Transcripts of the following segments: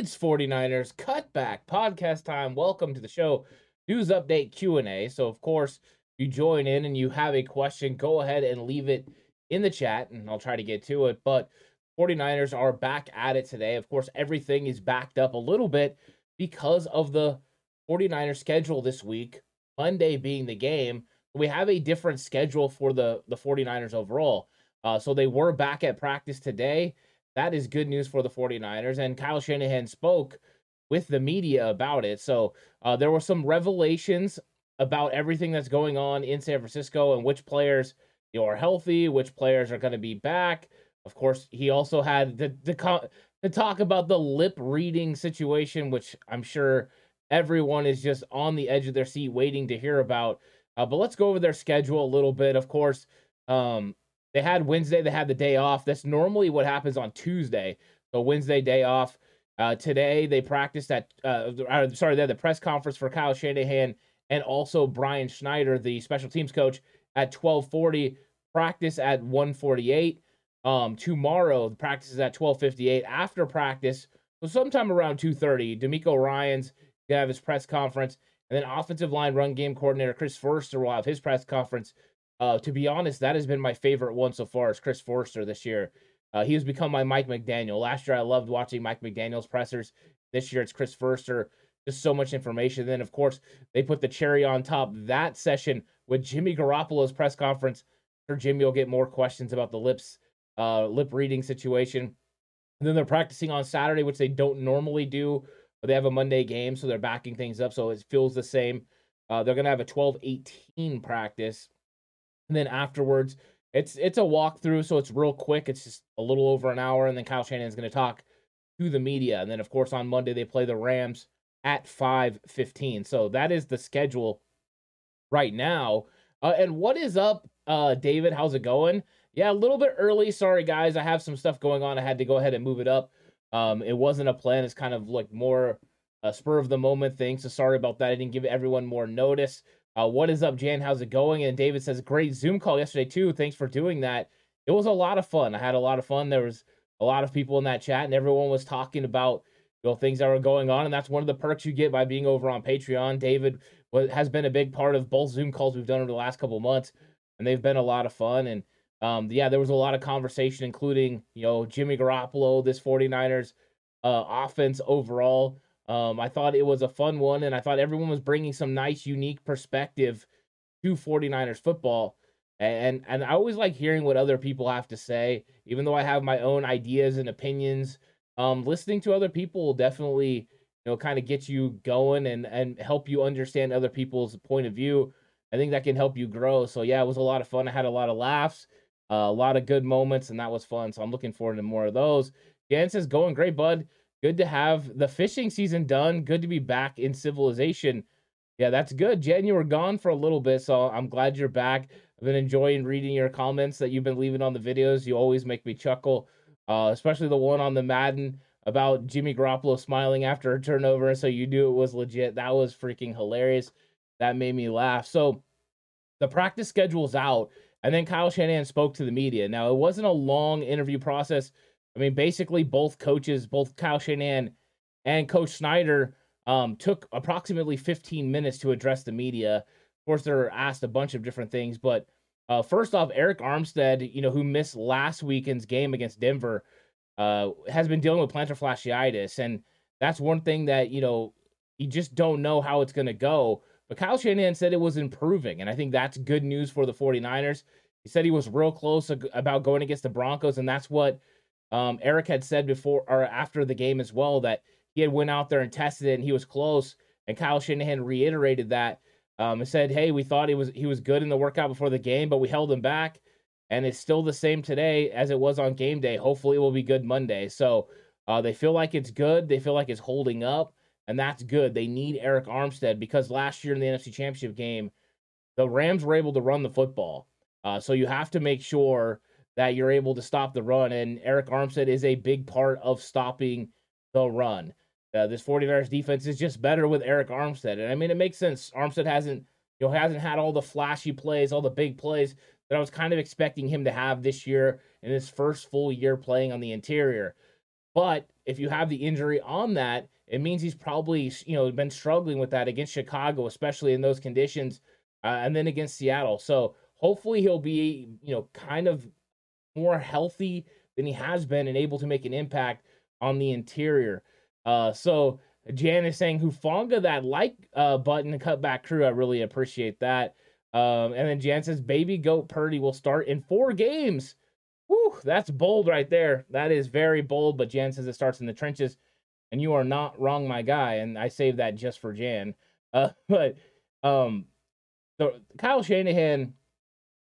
It's 49ers Cutback Podcast time. Welcome to the show. News update Q&A. So of course, you join in and you have a question, go ahead and leave it in the chat and I'll try to get to it. But 49ers are back at it today. Of course, everything is backed up a little bit because of the 49ers schedule this week, Monday being the game. We have a different schedule for the the 49ers overall. Uh, so they were back at practice today that is good news for the 49ers. And Kyle Shanahan spoke with the media about it. So uh, there were some revelations about everything that's going on in San Francisco and which players you know, are healthy, which players are going to be back. Of course, he also had the, to, to talk about the lip reading situation, which I'm sure everyone is just on the edge of their seat waiting to hear about. Uh, but let's go over their schedule a little bit. Of course, um, they had Wednesday, they had the day off. That's normally what happens on Tuesday. So Wednesday day off. Uh, today they practiced at uh, sorry, they had the press conference for Kyle Shanahan and also Brian Schneider, the special teams coach, at 1240. Practice at 148. Um, tomorrow the practice is at 1258. After practice, so sometime around 2:30, DeMeco Ryans gonna have his press conference, and then offensive line run game coordinator Chris Foerster will have his press conference uh, to be honest, that has been my favorite one so far. Is Chris Foerster this year? Uh, he has become my Mike McDaniel. Last year, I loved watching Mike McDaniel's pressers. This year, it's Chris Foerster. Just so much information. Then, of course, they put the cherry on top that session with Jimmy Garoppolo's press conference. For Jimmy will get more questions about the lips, uh, lip reading situation. And then they're practicing on Saturday, which they don't normally do. But they have a Monday game, so they're backing things up, so it feels the same. Uh, they're gonna have a 12-18 practice and then afterwards, it's it's a walkthrough, so it's real quick. It's just a little over an hour, and then Kyle Shanahan is going to talk to the media. And then, of course, on Monday they play the Rams at five fifteen. So that is the schedule right now. Uh, and what is up, uh, David? How's it going? Yeah, a little bit early. Sorry, guys. I have some stuff going on. I had to go ahead and move it up. Um, it wasn't a plan. It's kind of like more a spur of the moment thing. So sorry about that. I didn't give everyone more notice. Uh, what is up, Jan? How's it going? And David says, great Zoom call yesterday, too. Thanks for doing that. It was a lot of fun. I had a lot of fun. There was a lot of people in that chat, and everyone was talking about you know things that were going on, and that's one of the perks you get by being over on Patreon. David has been a big part of both Zoom calls we've done over the last couple months, and they've been a lot of fun. And um, yeah, there was a lot of conversation, including you know Jimmy Garoppolo, this 49ers uh, offense overall. Um, I thought it was a fun one, and I thought everyone was bringing some nice, unique perspective to 49ers football. And and I always like hearing what other people have to say, even though I have my own ideas and opinions. Um, listening to other people will definitely, you know, kind of get you going and and help you understand other people's point of view. I think that can help you grow. So yeah, it was a lot of fun. I had a lot of laughs, uh, a lot of good moments, and that was fun. So I'm looking forward to more of those. Dan says, "Going great, bud." Good to have the fishing season done. Good to be back in civilization. Yeah, that's good. Jen, you were gone for a little bit, so I'm glad you're back. I've been enjoying reading your comments that you've been leaving on the videos. You always make me chuckle, uh, especially the one on the Madden about Jimmy Garoppolo smiling after a turnover. So you knew it was legit. That was freaking hilarious. That made me laugh. So the practice schedule's out, and then Kyle Shanahan spoke to the media. Now, it wasn't a long interview process. I mean, basically, both coaches, both Kyle Shanahan and Coach Schneider, um, took approximately 15 minutes to address the media. Of course, they're asked a bunch of different things, but uh, first off, Arik Armstead, you know, who missed last weekend's game against Denver, uh, has been dealing with plantar fasciitis, and that's one thing that you know you just don't know how it's going to go. But Kyle Shanahan said it was improving, and I think that's good news for the 49ers. He said he was real close about going against the Broncos, and that's what um, Arik had said before or after the game as well that he had went out there and tested it and he was close. And Kyle Shanahan reiterated that um, and said, "Hey, we thought he was he was good in the workout before the game, but we held him back, and it's still the same today as it was on game day. Hopefully, it will be good Monday." So uh, they feel like it's good. They feel like it's holding up, and that's good. They need Arik Armstead because last year in the NFC Championship game, the Rams were able to run the football. Uh, so you have to make sure that you're able to stop the run, and Arik Armstead is a big part of stopping the run. Uh, this 49ers defense is just better with Arik Armstead. And I mean, it makes sense. Armstead hasn't, you know, hasn't had all the flashy plays, all the big plays that I was kind of expecting him to have this year in his first full year playing on the interior. But if you have the injury on that, it means he's probably, you know, been struggling with that against Chicago, especially in those conditions, uh, and then against Seattle. So hopefully he'll be, you know, kind of more healthy than he has been and able to make an impact on the interior. Uh, so Jan is saying Hufanga that like uh, button cut back crew. I really appreciate that. Um, and then Jan says Baby Goat Purdy will start in four games. Whew, that's bold right there. That is very bold. But Jan says it starts in the trenches, and you are not wrong, my guy. And I saved that just for Jan. Uh, but um, the Kyle Shanahan,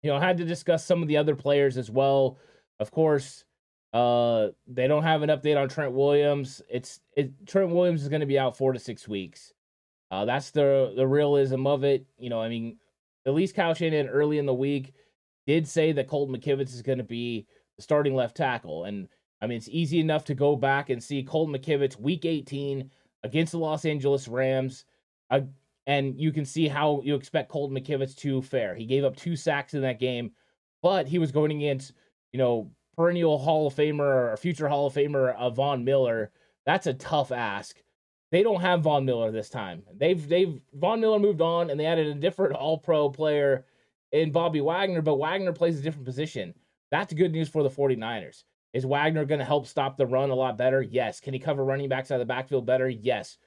you know, I had to discuss some of the other players as well. Of course, uh, they don't have an update on Trent Williams. It's it, Trent Williams is going to be out four to six weeks. Uh, that's the the realism of it. You know, I mean, at least Kyle Shanahan early in the week did say that Colton McKivitz is going to be the starting left tackle, and I mean, it's easy enough to go back and see Colton McKivitz week 18 against the Los Angeles Rams, uh, and you can see how you expect Colton McKivitz to fare. He gave up two sacks in that game, but he was going against you know perennial Hall of Famer or future Hall of Famer uh, Von Miller. That's a tough ask. They don't have Von Miller this time. They've they've Von Miller moved on and they added a different All Pro player in Bobby Wagner, but Wagner plays a different position. That's good news for the 49ers. Is Wagner going to help stop the run a lot better? Yes. Can he cover running backs out of the backfield better? Yes.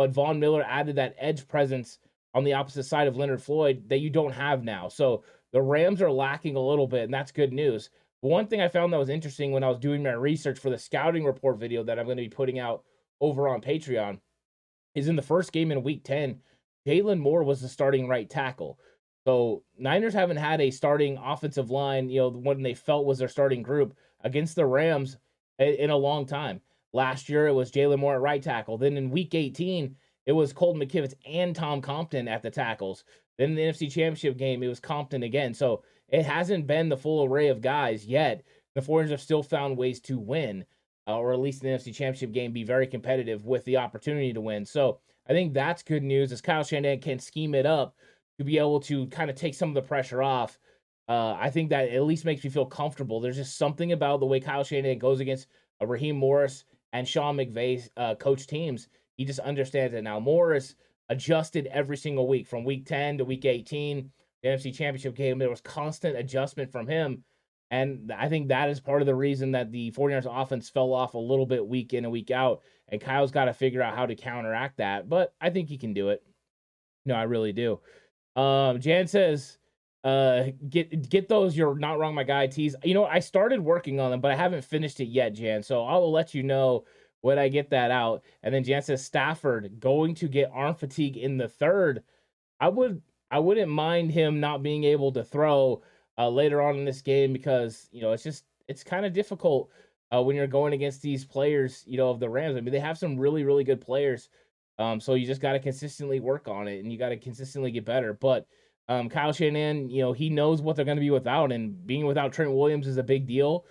But Von Miller added that edge presence on the opposite side of Leonard Floyd that you don't have now. So the Rams are lacking a little bit, and that's good news. But one thing I found that was interesting when I was doing my research for the scouting report video that I'm going to be putting out over on Patreon is in the first game in week 10, Jaylon Moore was the starting right tackle. So Niners haven't had a starting offensive line, you know, when they felt was their starting group against the Rams in a long time. Last year it was Jaylon Moore at right tackle. Then in week 18, it was Colton McKivitz and Tom Compton at the tackles. Then in the NFC Championship game, it was Compton again. So it hasn't been the full array of guys yet. The 49ers have still found ways to win, uh, or at least in the NFC Championship game, be very competitive with the opportunity to win. So I think that's good news as Kyle Shanahan can scheme it up to be able to kind of take some of the pressure off. Uh, I think that at least makes me feel comfortable. There's just something about the way Kyle Shanahan goes against a Raheem Morris and Sean McVay uh, coach teams. He just understands it now. Morris adjusted every single week from week 10 to week 18 the NFC Championship game. There was constant adjustment from him. And I think that is part of the reason that the 49ers offense fell off a little bit week in and week out. And Kyle's got to figure out how to counteract that. But I think he can do it. No, I really do. Um, Jan says, uh, get get those you're not wrong, my guy tees. You know, I started working on them, but I haven't finished it yet, Jan. So I will let you know when I get that out. And then Jan says Stafford going to get arm fatigue in the third. I would I wouldn't mind him not being able to throw uh, later on in this game because you know it's just it's kind of difficult uh, when you're going against these players. You know of the Rams. I mean they have some really really good players. Um, so you just got to consistently work on it and you got to consistently get better. But um, Kyle Shanahan, you know, he knows what they're going to be without, and being without Trent Williams is a big deal.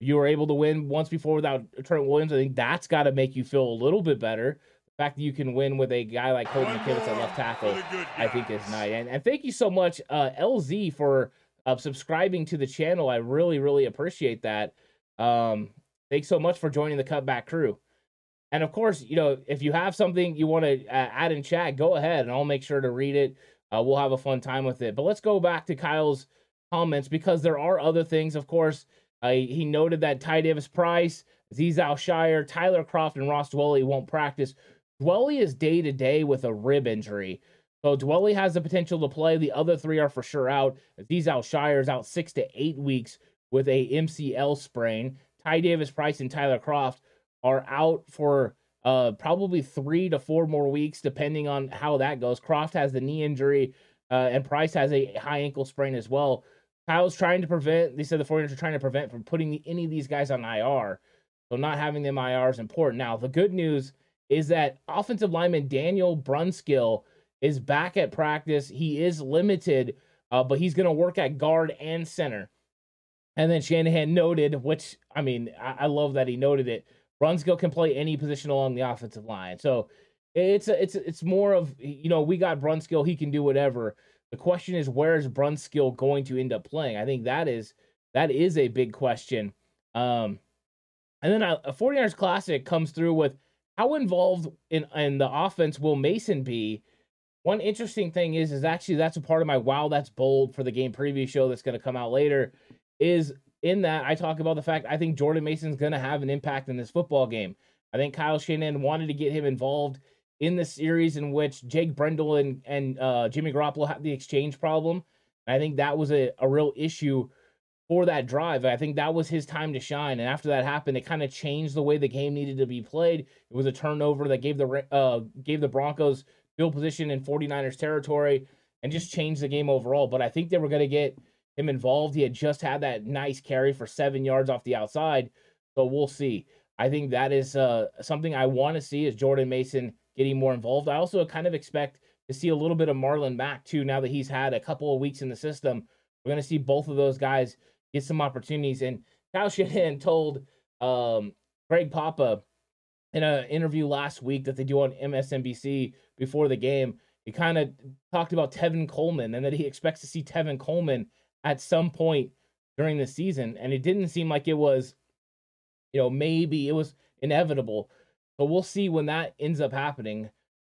You were able to win once before without Trent Williams. I think that's got to make you feel a little bit better The fact that you can win with a guy like Colton McKivitz at left tackle, I think is nice. And, and thank you so much, uh, LZ, for uh, subscribing to the channel. I really, really appreciate that. Um, thanks so much for joining the Cutback crew. And of course, you know, if you have something you want to uh, add in chat, go ahead and I'll make sure to read it. Uh, we'll have a fun time with it. But let's go back to Kyle's comments because there are other things. Of course, uh, he noted that Ty Davis Price, Azeez Al-Shaair, Tyler Kroft, and Ross Dwelley won't practice Dwelley is day to day with a rib injury. So Dwelley has the potential to play. The other three are for sure out. Azeez Al-Shaair is out six to eight weeks with a MCL sprain. Ty Davis Price and Tyler Kroft are out for uh, probably three to four more weeks, depending on how that goes. Kroft has the knee injury, uh, and Price has a high ankle sprain as well. Kyle's trying to prevent, they said the 49ers are trying to prevent from putting any of these guys on IR. So not having them IR is important. Now, the good news is that offensive lineman Daniel Brunskill is back at practice. He is limited, uh, but he's going to work at guard and center. And then Shanahan noted, which I mean, I, I love that he noted it. Brunskill can play any position along the offensive line. So it's a, it's it's more of you know we got Brunskill, he can do whatever. The question is where is Brunskill going to end up playing? I think that is that is a big question. Um, and then a, a 49ers Classic comes through with how involved in in the offense will Mason be? One interesting thing is is actually that's a part of my wow that's bold for the game preview show that's going to come out later is in that I talk about the fact I think Jordan Mason's going to have an impact in this football game. I think Kyle Shanahan wanted to get him involved in the series in which Jake Brendel and and uh, Jimmy Garoppolo had the exchange problem. I think that was a, a real issue for that drive. I think that was his time to shine. And after that happened, it kind of changed the way the game needed to be played. It was a turnover that gave the uh, gave the Broncos field position in 49ers territory and just changed the game overall. But I think they were going to get him involved. He had just had that nice carry for seven yards off the outside. So we'll see. I think that is uh, something I want to see is Jordan Mason getting more involved. I also kind of expect to see a little bit of Marlon Mack too. Now that he's had a couple of weeks in the system, we're going to see both of those guys get some opportunities. And Kyle Shanahan told um, Greg Papa in an interview last week that they do on MSNBC before the game. He kind of talked about Tevin Coleman and that he expects to see Tevin Coleman at some point during the season. And it didn't seem like it was, you know, maybe it was inevitable. But we'll see when that ends up happening.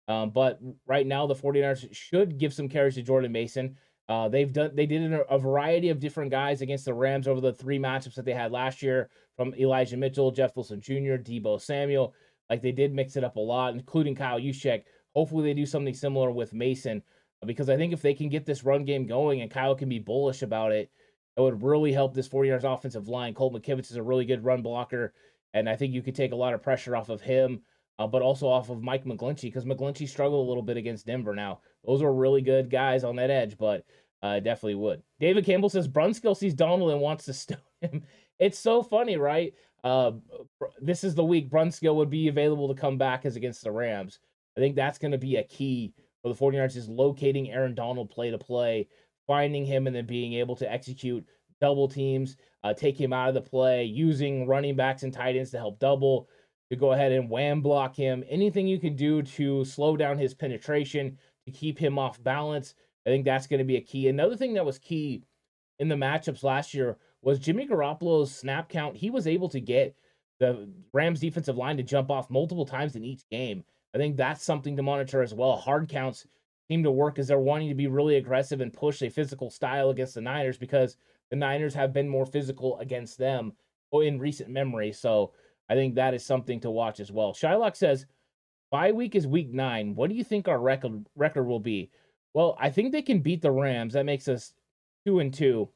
Um, but right now, the 49ers should give some carries to Jordan Mason. Uh, they've done they did a, variety of different guys against the Rams over the three matchups that they had last year from Elijah Mitchell, Jeff Wilson Jr., Deebo Samuel. Like they did mix it up a lot, including Kyle Juszczyk. Hopefully they do something similar with Mason because I think if they can get this run game going and Kyle can be bullish about it, it would really help this 49ers offensive line. Colt McKivitz is a really good run blocker, and I think you could take a lot of pressure off of him, uh, but also off of Mike McGlinchey because McGlinchey struggled a little bit against Denver. Now, those are really good guys on that edge, but uh, definitely would. David Campbell says Brunskill sees Donald and wants to stone him. It's so funny, right? Uh, this is the week Brunskill would be available to come back as against the Rams. I think that's going to be a key the 49ers is locating Aaron Donald play to play, finding him, and then being able to execute double teams, uh, take him out of the play, using running backs and tight ends to help double, to go ahead and wham block him. Anything you can do to slow down his penetration, to keep him off balance. I think that's going to be a key. Another thing that was key in the matchups last year was Jimmy Garoppolo's snap count. He was able to get the Rams defensive line to jump off multiple times in each game. I think that's something to monitor as well. Hard counts seem to work as they're wanting to be really aggressive and push a physical style against the Niners because the Niners have been more physical against them in recent memory. So I think that is something to watch as well. Shylock says, bye week is week nine. What do you think our record record will be? Well, I think they can beat the Rams. That makes us two and two.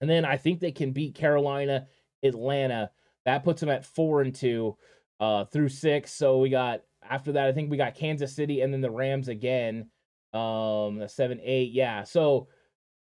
And then I think they can beat Carolina, Atlanta. That puts them at four and two uh, through six. So we got after that, I think we got Kansas City and then the Rams again. Um, the seven, eight, yeah. So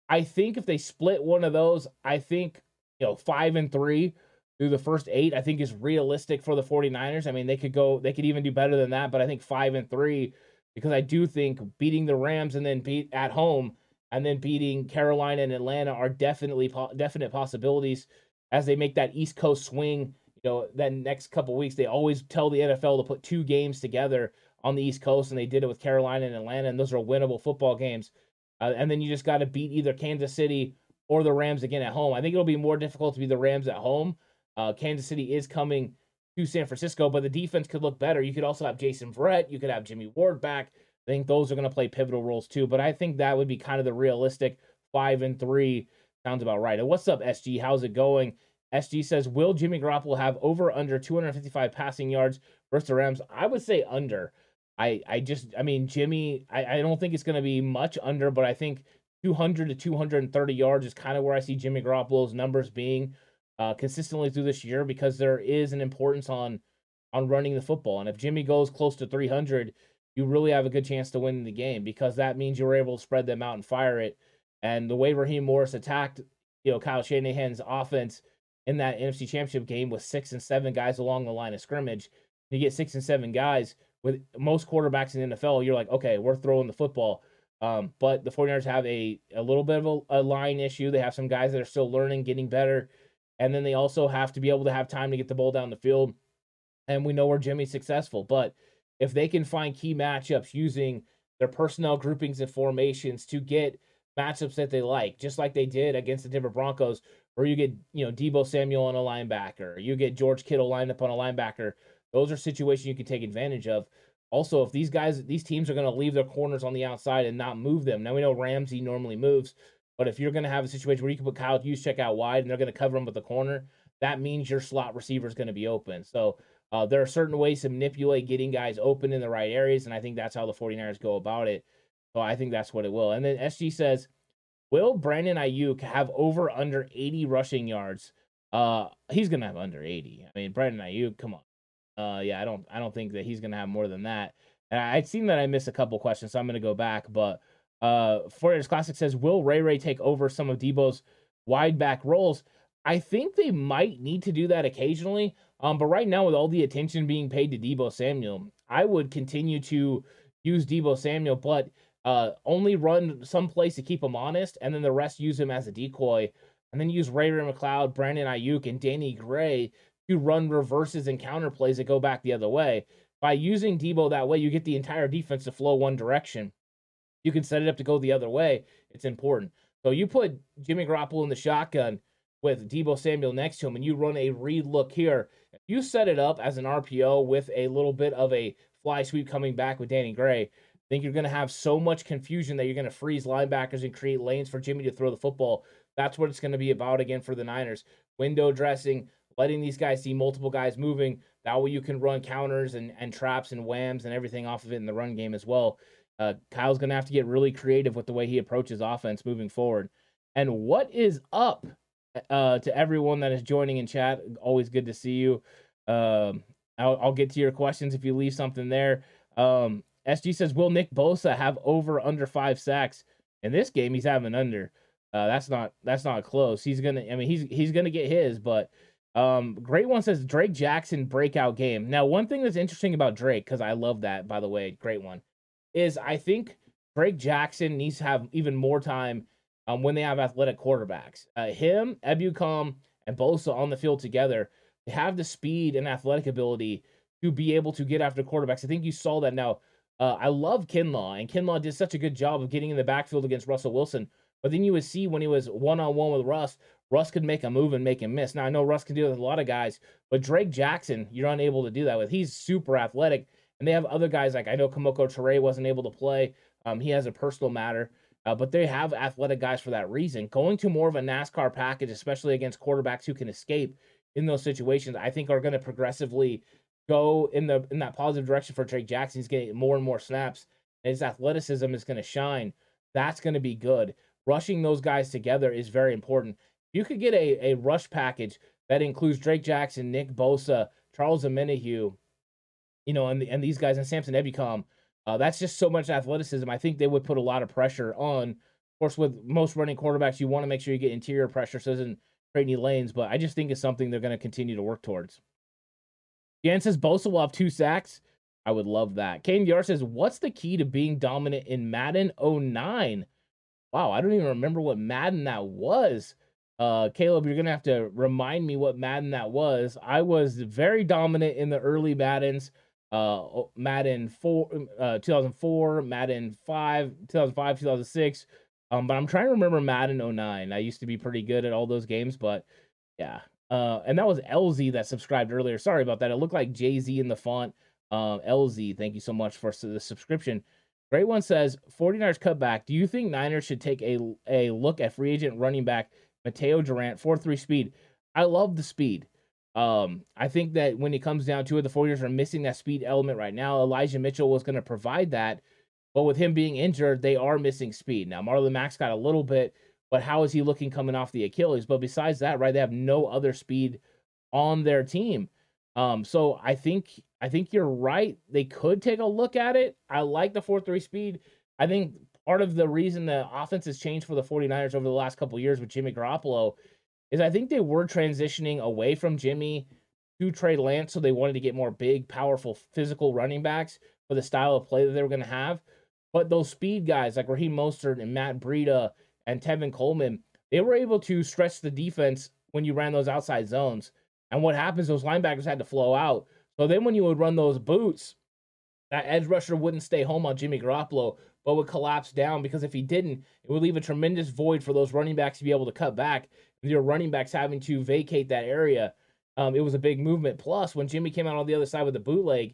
I think if they split one of those, I think you know five and three through the first eight, I think is realistic for the 49ers. I mean, they could go, they could even do better than that, but I think five and three because I do think beating the Rams and then beat at home and then beating Carolina and Atlanta are definitely po- definite possibilities as they make that East Coast swing you know, then next couple weeks they always tell the NFL to put two games together on the East Coast, and they did it with Carolina and Atlanta, and those are winnable football games. Uh, and then you just got to beat either Kansas City or the Rams again at home. I think it'll be more difficult to be the Rams at home. Uh, Kansas City is coming to San Francisco, but the defense could look better. You could also have Jason Verrett. You could have Jimmy Ward back. I think those are going to play pivotal roles too. But I think that would be kind of the realistic five and three. Sounds about right. And what's up, SG? How's it going? SG says, Will Jimmy Garoppolo have over under 255 passing yards versus the Rams? I would say under. I, I just, I mean, Jimmy, I, I don't think it's going to be much under, but I think 200 to 230 yards is kind of where I see Jimmy Garoppolo's numbers being uh, consistently through this year because there is an importance on on running the football. And if Jimmy goes close to 300, you really have a good chance to win the game because that means you're able to spread them out and fire it. And the way Raheem Morris attacked, you know, Kyle Shanahan's offense in that NFC Championship game with six and seven guys along the line of scrimmage. You get six and seven guys. with most quarterbacks in the NFL, you're like, okay, we're throwing the football. Um, but the 49ers have a, a little bit of a, a line issue. They have some guys that are still learning, getting better. And then they also have to be able to have time to get the ball down the field. And we know where Jimmy's successful. But if they can find key matchups using their personnel groupings and formations to get matchups that they like, just like they did against the Denver Broncos, where you get, you know, Deebo Samuel on a linebacker, you get George Kittle lined up on a linebacker. Those are situations you can take advantage of. Also, if these guys, these teams are going to leave their corners on the outside and not move them. Now we know Ramsey normally moves, but if you're going to have a situation where you can put Kyle Juszczyk out wide and they're going to cover him with the corner, that means your slot receiver is going to be open. So uh, there are certain ways to manipulate getting guys open in the right areas, and I think that's how the 49ers go about it. So I think that's what it will. And then SG says, Will Brandon Aiyuk have over under 80 rushing yards? Uh, he's gonna have under 80. I mean, Brandon Aiyuk, come on. Uh, yeah, I don't, I don't think that he's gonna have more than that. And I'd seen that I missed a couple questions, so I'm gonna go back. But uh, 49ers Classic says, will Ray Ray take over some of Deebo's wide back roles? I think they might need to do that occasionally. Um, but right now, with all the attention being paid to Deebo Samuel, I would continue to use Deebo Samuel, but uh, only run some place to keep him honest, and then the rest use him as a decoy, and then use Ray Ray McCloud, Brandon Aiyuk, and Danny Gray to run reverses and counter plays that go back the other way. By using Deebo that way, you get the entire defense to flow one direction. You can set it up to go the other way. It's important. So you put Jimmy Garoppolo in the shotgun with Deebo Samuel next to him, and you run a read look here. If you set it up as an RPO with a little bit of a fly sweep coming back with Danny Gray, Think you're going to have so much confusion that you're going to freeze linebackers and create lanes for Jimmy to throw the football. That's what it's going to be about again for the Niners. Window dressing, letting these guys see multiple guys moving. That way you can run counters and, and traps and whams and everything off of it in the run game as well. Uh, Kyle's going to have to get really creative with the way he approaches offense moving forward. And what is up uh, to everyone that is joining in chat? Always good to see you. Um, I'll, I'll, get to your questions if you leave something there. Um, SG says, "Will Nick Bosa have over under five sacks in this game? He's having under. Uh, that's not that's not close. He's gonna. I mean, he's he's gonna get his, but." Um, great one says Drake Jackson breakout game. Now, one thing that's interesting about Drake, because I love that, by the way, great one, is I think Drake Jackson needs to have even more time um, when they have athletic quarterbacks. Uh, him, Ebukam, and Bosa on the field together, they have the speed and athletic ability to be able to get after quarterbacks. I think you saw that now. Uh, I love Kinlaw, and Kinlaw did such a good job of getting in the backfield against Russell Wilson. But then you would see when he was one on one with Russ, Russ could make a move and make him miss. Now I know Russ can do it with a lot of guys, but Drake Jackson, you're unable to do that with. He's super athletic, and they have other guys like I know Kemoko Turay wasn't able to play. Um, he has a personal matter, uh, but they have athletic guys for that reason. Going to more of a NASCAR package, especially against quarterbacks who can escape in those situations, I think are going to progressively go in the in that positive direction for Drake Jackson. He's getting more and more snaps, his athleticism is going to shine. That's going to be good. Rushing those guys together is very important. You could get a, a rush package that includes Drake Jackson, Nick Bosa, Charles Omenihu, you know, and and these guys and Samson Ebukam. Uh, that's just so much athleticism. I think they would put a lot of pressure on. Of course, with most running quarterbacks, you want to make sure you get interior pressure so it doesn't create any lanes. But I just think it's something they're going to continue to work towards. Jan says Bosa will have two sacks. I would love that. Kane Yar says, "What's the key to being dominant in Madden 09?" Wow, I don't even remember what Madden that was. Uh, Caleb, you're gonna have to remind me what Madden that was. I was very dominant in the early Maddens. Uh, Madden four, uh, 2004, Madden five, 2005, 2006. Um, but I'm trying to remember Madden 09. I used to be pretty good at all those games, but yeah. Uh, and that was LZ that subscribed earlier. Sorry about that. It looked like Jay Z in the font. Um, LZ, thank you so much for the subscription. Great one says 49ers cutback. Do you think Niners should take a a look at free agent running back Mataeo Durant, 4 3 speed. I love the speed. Um, I think that when it comes down to it, the 49ers are missing that speed element right now. Elijah Mitchell was going to provide that, but with him being injured, they are missing speed. Now, Marlon Mack's got a little bit, but how is he looking coming off the Achilles? But besides that, right, they have no other speed on their team. Um, so I think I think you're right. They could take a look at it. I like the 4-3 speed. I think part of the reason the offense has changed for the 49ers over the last couple years with Jimmy Garoppolo is I think they were transitioning away from Jimmy to Trey Lance, so they wanted to get more big, powerful, physical running backs for the style of play that they were going to have. But those speed guys like Raheem Mostert and Matt Breida and Tevin Coleman, they were able to stretch the defense when you ran those outside zones. And what happens, those linebackers had to flow out. So then when you would run those boots, that edge rusher wouldn't stay home on Jimmy Garoppolo, but would collapse down because if he didn't, it would leave a tremendous void for those running backs to be able to cut back. Your running backs having to vacate that area, um, it was a big movement. Plus, when Jimmy came out on the other side with the bootleg,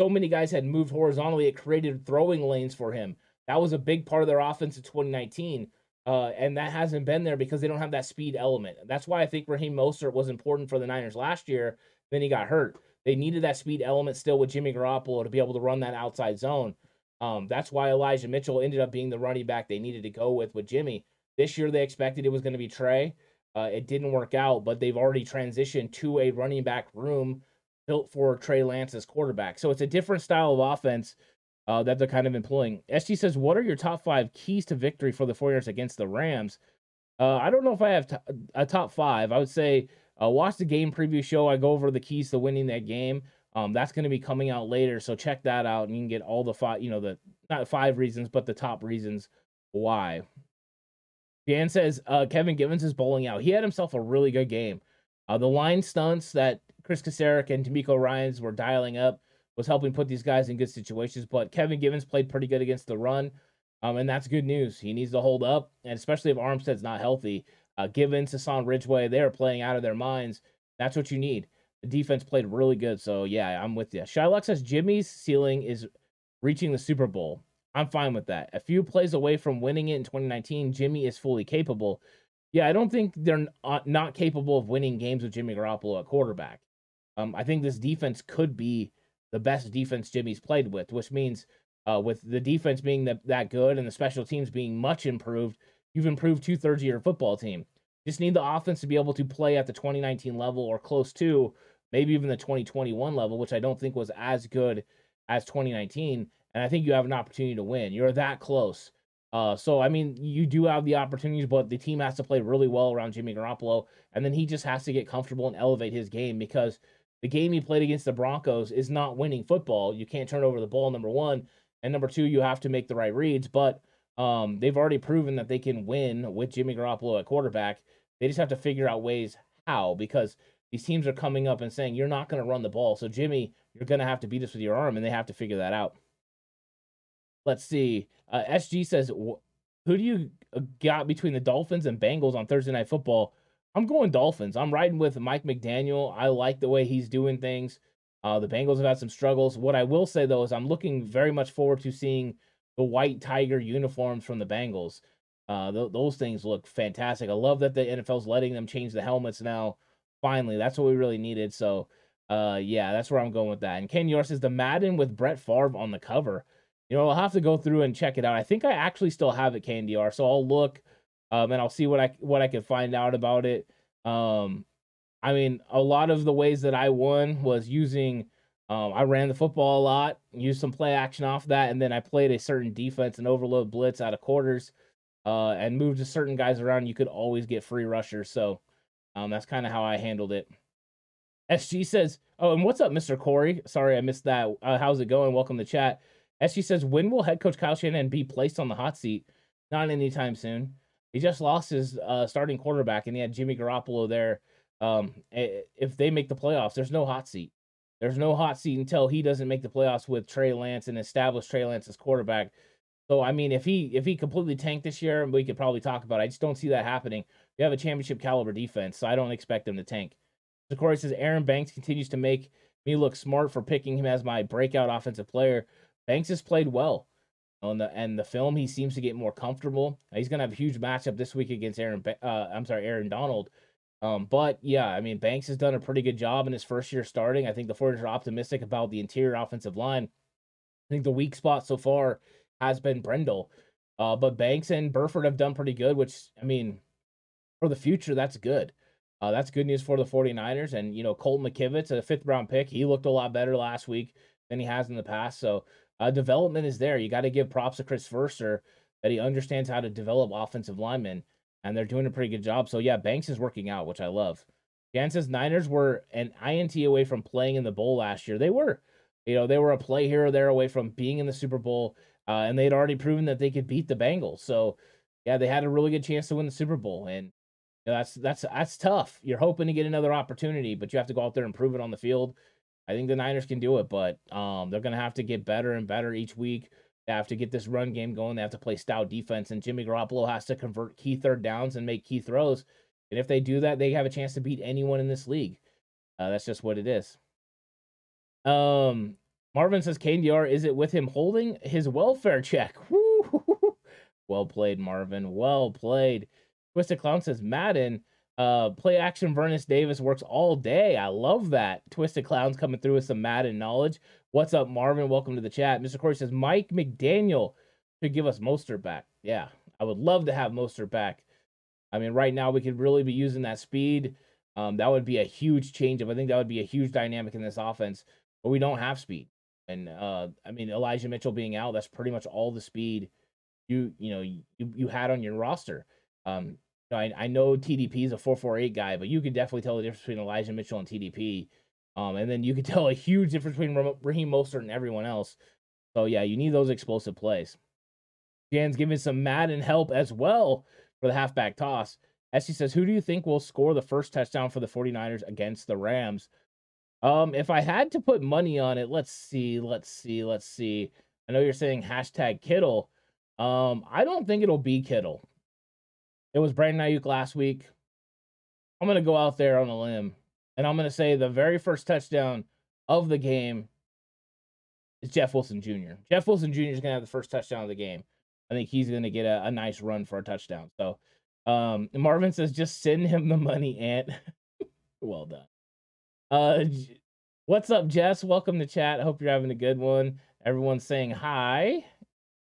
so many guys had moved horizontally, it created throwing lanes for him. That was a big part of their offense in 2019. Uh, and that hasn't been there because they don't have that speed element. That's why I think Raheem Mostert was important for the Niners last year. Then he got hurt. They needed that speed element still with Jimmy Garoppolo to be able to run that outside zone. Um, that's why Elijah Mitchell ended up being the running back they needed to go with with Jimmy. This year they expected it was going to be Trey. Uh, it didn't work out, but they've already transitioned to a running back room built for Trey Lance's quarterback. So it's a different style of offense uh, that they're kind of employing. SG says, What are your top five keys to victory for the 49ers against the Rams? Uh, I don't know if I have a top five. I would say uh, watch the game preview show. I go over the keys to winning that game. Um, that's going to be coming out later, so check that out, and you can get all the five, you know, the not five reasons, but the top reasons why. Dan says uh, Kevin Givens is bowling out. He had himself a really good game. Uh, the line stunts that Chris Kocurek and DeMeco Ryans were dialing up was helping put these guys in good situations. But Kevin Givens played pretty good against the run, um, and that's good news. He needs to hold up, and especially if Armstead's not healthy. Uh, Givens, Hassan Ridgeway, they are playing out of their minds. That's what you need. The defense played really good. So, yeah, I'm with you. Shylock says Jimmy's ceiling is reaching the Super Bowl. I'm fine with that. A few plays away from winning it in 2019, Jimmy is fully capable. Yeah, I don't think they're not capable of winning games with Jimmy Garoppolo at quarterback. Um, I think this defense could be the best defense Jimmy's played with, which means uh, with the defense being that, that good and the special teams being much improved, you've improved two thirds of your football team. Just need the offense to be able to play at the 2019 level or close to maybe even the 2021 level, which I don't think was as good as 2019. And I think you have an opportunity to win. You're that close. Uh, so I mean, you do have the opportunities, but the team has to play really well around Jimmy Garoppolo, and then he just has to get comfortable and elevate his game because the game he played against the Broncos is not winning football. You can't turn over the ball, number one, and number two, you have to make the right reads. But um, they've already proven that they can win with Jimmy Garoppolo at quarterback. They just have to figure out ways how because these teams are coming up and saying you're not going to run the ball. So Jimmy, you're going to have to beat us with your arm, and they have to figure that out. Let's see. Uh, SG says, "Who do you uh, got between the Dolphins and Bengals on Thursday Night Football?" I'm going Dolphins. I'm riding with Mike McDaniel. I like the way he's doing things. Uh, the Bengals have had some struggles. What I will say though is I'm looking very much forward to seeing the white tiger uniforms from the Bengals. Uh, th- those things look fantastic. I love that the NFL's letting them change the helmets now finally. That's what we really needed. So, uh, yeah, that's where I'm going with that. And Ken York says the Madden with Brett Favre on the cover. You know, I'll have to go through and check it out. I think I actually still have it, KNDR. So I'll look, um, and I'll see what I what I can find out about it. Um, I mean, a lot of the ways that I won was using. Um, I ran the football a lot, used some play action off that, and then I played a certain defense and overload blitz out of quarters, uh, and moved to certain guys around. You could always get free rushers. So um, that's kind of how I handled it. SG says, "Oh, and what's up, Mr. Corey? Sorry I missed that. Uh, how's it going? Welcome to chat." SG says, "When will head coach Kyle Shanahan be placed on the hot seat? Not anytime soon. He just lost his uh, starting quarterback, and he had Jimmy Garoppolo there. Um, if they make the playoffs, there's no hot seat. There's no hot seat until he doesn't make the playoffs with Trey Lance and establish Trey Lance as quarterback. So I mean, if he if he completely tanked this year, we could probably talk about. it. I just don't see that happening. You have a championship caliber defense, so I don't expect them to tank. Corey says Aaron Banks continues to make me look smart for picking him as my breakout offensive player. Banks has played well. On the and the film, he seems to get more comfortable. He's gonna have a huge matchup this week against Aaron. Uh, I'm sorry, Aaron Donald. Um, but yeah, I mean, Banks has done a pretty good job in his first year starting. I think the 49ers are optimistic about the interior offensive line. I think the weak spot so far has been Brendel. Uh, but Banks and Burford have done pretty good, which I mean, for the future, that's good. Uh, that's good news for the 49ers. And, you know, Colton McKivitz, a fifth round pick, he looked a lot better last week than he has in the past. So uh, development is there. You got to give props to Chris Foerster that he understands how to develop offensive linemen, and they're doing a pretty good job. So, yeah, Banks is working out, which I love. Jan says Niners were an INT away from playing in the bowl last year. They were. You know, they were a play here or there away from being in the Super Bowl, uh, and they'd already proven that they could beat the Bengals. So, yeah, they had a really good chance to win the Super Bowl, and you know, that's that's that's tough. You're hoping to get another opportunity, but you have to go out there and prove it on the field. I think the Niners can do it, but um, they're going to have to get better and better each week. They have to get this run game going. They have to play stout defense, and Jimmy Garoppolo has to convert key third downs and make key throws. And if they do that, they have a chance to beat anyone in this league. Uh, that's just what it is. Um, Marvin says, KDR, is it with him holding his welfare check? Well played, Marvin. Well played. Twisted Clown says, Madden, uh, play action Vernon Davis works all day. I love that. Twisted Clown's coming through with some Madden knowledge. What's up, Marvin? Welcome to the chat. Mr. Corey says Mike McDaniel should give us Mostert back. Yeah, I would love to have Mostert back. I mean, right now we could really be using that speed. Um, that would be a huge change up. I think that would be a huge dynamic in this offense, but we don't have speed. And uh, I mean, Elijah Mitchell being out, that's pretty much all the speed you you know you, you had on your roster. Um, I, I know TDP is a 448 guy, but you can definitely tell the difference between Elijah Mitchell and TDP. Um, and then you can tell a huge difference between Raheem Mostert and everyone else. So yeah, you need those explosive plays. Jan's giving some Madden help as well for the halfback toss. Essie says, Who do you think will score the first touchdown for the 49ers against the Rams? Um, if I had to put money on it, let's see, let's see, let's see. I know you're saying hashtag Kittle. Um, I don't think it'll be Kittle. It was Brandon Aiyuk last week. I'm gonna go out there on a limb and I'm going to say the very first touchdown of the game is Jeff Wilson Jr. Jeff Wilson Jr. is going to have the first touchdown of the game. I think he's going to get a, a, nice run for a touchdown. So um, Marvin says, just send him the money, Ant. well done. Uh, what's up, Jess? Welcome to chat. I hope you're having a good one. Everyone's saying hi.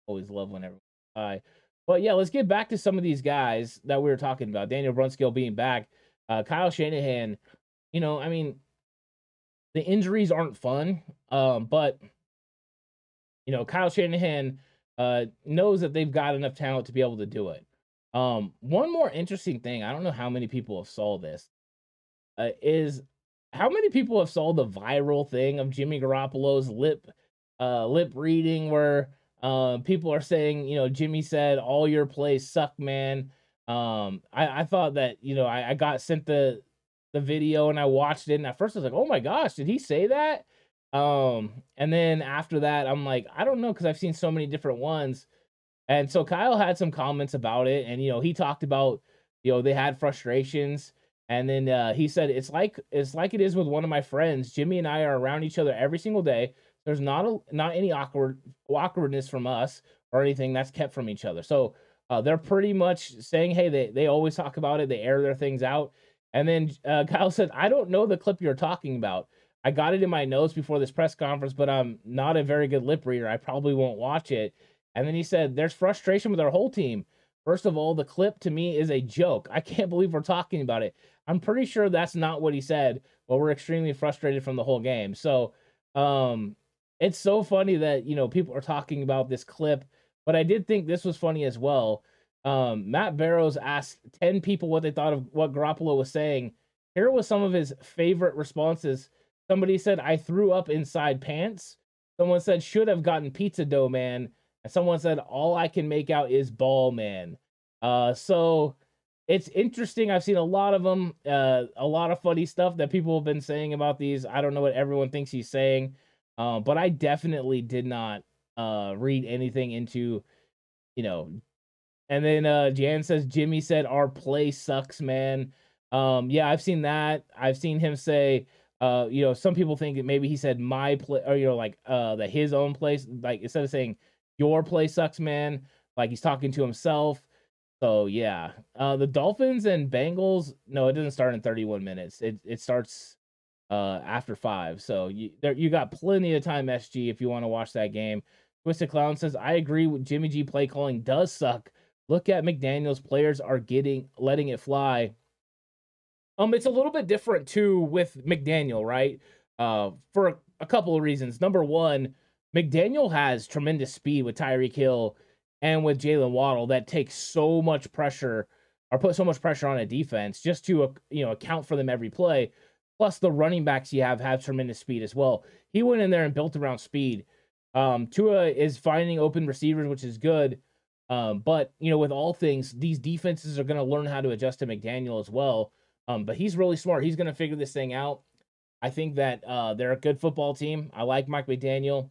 Always love when everyone hi. But yeah, let's get back to some of these guys that we were talking about. Daniel Brunskill being back. Uh, Kyle Shanahan you know, I mean, the injuries aren't fun, um, but you know, Kyle Shanahan uh, knows that they've got enough talent to be able to do it. Um, one more interesting thing, I don't know how many people have saw this, uh, is how many people have saw the viral thing of Jimmy Garoppolo's lip uh, lip reading where uh, people are saying, you know, Jimmy said all your plays suck, man. Um, I, I thought that, you know, I, I got sent the the video and I watched it and at first I was like, "Oh my gosh, did he say that?" Um and then after that I'm like, I don't know cuz I've seen so many different ones. And so Kyle had some comments about it and you know, he talked about you know, they had frustrations and then uh, he said it's like it's like it is with one of my friends. Jimmy and I are around each other every single day. There's not a, not any awkward awkwardness from us or anything that's kept from each other. So uh, they're pretty much saying, hey, they they always talk about it. They air their things out. And then uh, Kyle said, I don't know the clip you're talking about. I got it in my notes before this press conference, but I'm not a very good lip reader. I probably won't watch it. And then he said, There's frustration with our whole team. First of all, the clip to me is a joke. I can't believe we're talking about it. I'm pretty sure that's not what he said, but we're extremely frustrated from the whole game. So, um, it's so funny that, you know, people are talking about this clip, but I did think this was funny as well. Um, Matt Barrows asked 10 people what they thought of what Garoppolo was saying. Here was some of his favorite responses. Somebody said, I threw up inside pants. Someone said, should have gotten pizza dough, man. And someone said, all I can make out is ball, man. Uh, so it's interesting. I've seen a lot of them, uh, a lot of funny stuff that people have been saying about these. I don't know what everyone thinks he's saying, uh, but I definitely did not uh, read anything into, you know, and then uh Jan says Jimmy said our play sucks, man. Um, yeah, I've seen that. I've seen him say, uh, you know, some people think that maybe he said my play or you know, like uh that his own place, like instead of saying your play sucks, man, like he's talking to himself. So yeah. Uh the Dolphins and Bengals, no, it doesn't start in 31 minutes. It it starts uh after five. So you there you got plenty of time, SG, if you want to watch that game. Twisted Clown says, I agree with Jimmy G play calling does suck Look at McDaniels. Players are getting letting it fly. Um, it's a little bit different too with McDaniel, right? Uh, for a, a couple of reasons. Number one, McDaniel has tremendous speed with Tyreek Hill and with Jaylen Waddle that takes so much pressure or put so much pressure on a defense just to you know account for them every play. Plus the running backs you have have tremendous speed as well. He went in there and built around speed. Um, Tua is finding open receivers, which is good. Um, but you know, with all things, these defenses are going to learn how to adjust to McDaniel as well. Um, but he's really smart. He's going to figure this thing out. I think that uh, they're a good football team. I like Mike McDaniel,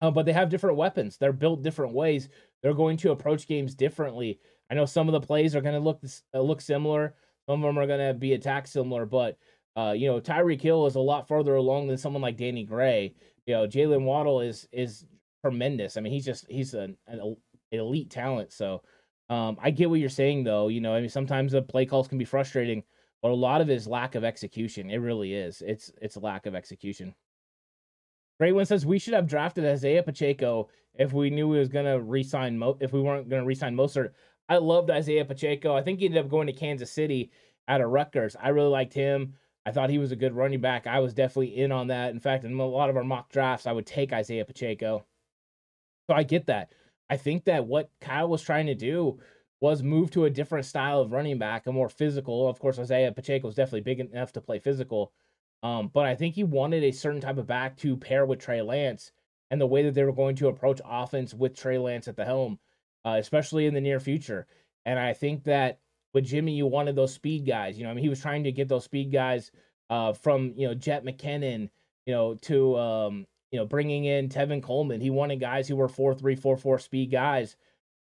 uh, but they have different weapons. They're built different ways. They're going to approach games differently. I know some of the plays are going to look uh, look similar. Some of them are going to be attacked similar, but uh, you know, Tyreek Hill is a lot further along than someone like Danny Gray. You know, Jaylen Waddle is is tremendous. I mean, he's just he's an, an elite talent. So um, I get what you're saying, though. You know, I mean, sometimes the play calls can be frustrating, but a lot of it is lack of execution. It really is. It's it's a lack of execution. Great one says we should have drafted Isaiah Pacheco if we knew we was gonna resign Mo- if we weren't gonna resign Mostert. I loved Isaiah Pacheco. I think he ended up going to Kansas City out of Rutgers. I really liked him. I thought he was a good running back. I was definitely in on that. In fact, in a lot of our mock drafts, I would take Isaiah Pacheco. So I get that. I think that what Kyle was trying to do was move to a different style of running back, a more physical. Of course, Isaiah Pacheco is definitely big enough to play physical. Um, but I think he wanted a certain type of back to pair with Trey Lance and the way that they were going to approach offense with Trey Lance at the helm, uh, especially in the near future. And I think that with Jimmy, you wanted those speed guys. You know, I mean, he was trying to get those speed guys uh, from you know Jet McKinnon, you know, to um, you know bringing in Tevin Coleman. He wanted guys who were four three four four speed guys,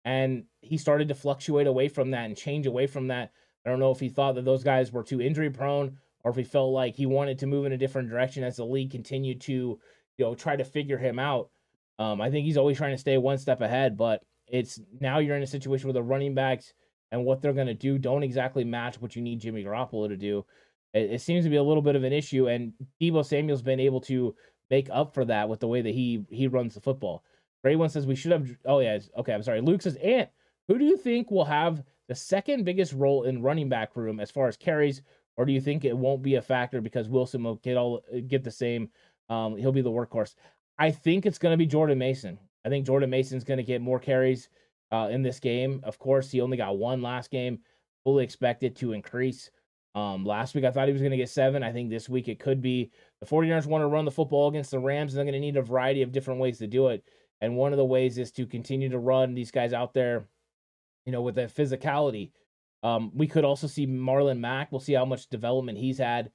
and he started to fluctuate away from that and change away from that. I don't know if he thought that those guys were too injury prone or if he felt like he wanted to move in a different direction as the league continued to you know try to figure him out. Um, I think he's always trying to stay one step ahead, but it's now you're in a situation where the running backs and what they're going to do don't exactly match what you need Jimmy Garoppolo to do. It, it, seems to be a little bit of an issue, and Deebo Samuel's been able to make up for that with the way that he he runs the football. Ray one says we should have. Oh yeah, okay. I'm sorry. Luke says, Ant, who do you think will have the second biggest role in running back room as far as carries, or do you think it won't be a factor because Wilson will get all get the same? Um, he'll be the workhorse. I think it's going to be Jordan Mason. I think Jordan Mason's going to get more carries uh, in this game. Of course, he only got one last game. Fully expected to increase. Um, last week I thought he was going to get seven. I think this week it could be. The 49ers want to run the football against the Rams, and they're going to need a variety of different ways to do it. And one of the ways is to continue to run these guys out there, you know, with that physicality. Um, we could also see Marlon Mack. We'll see how much development he's had.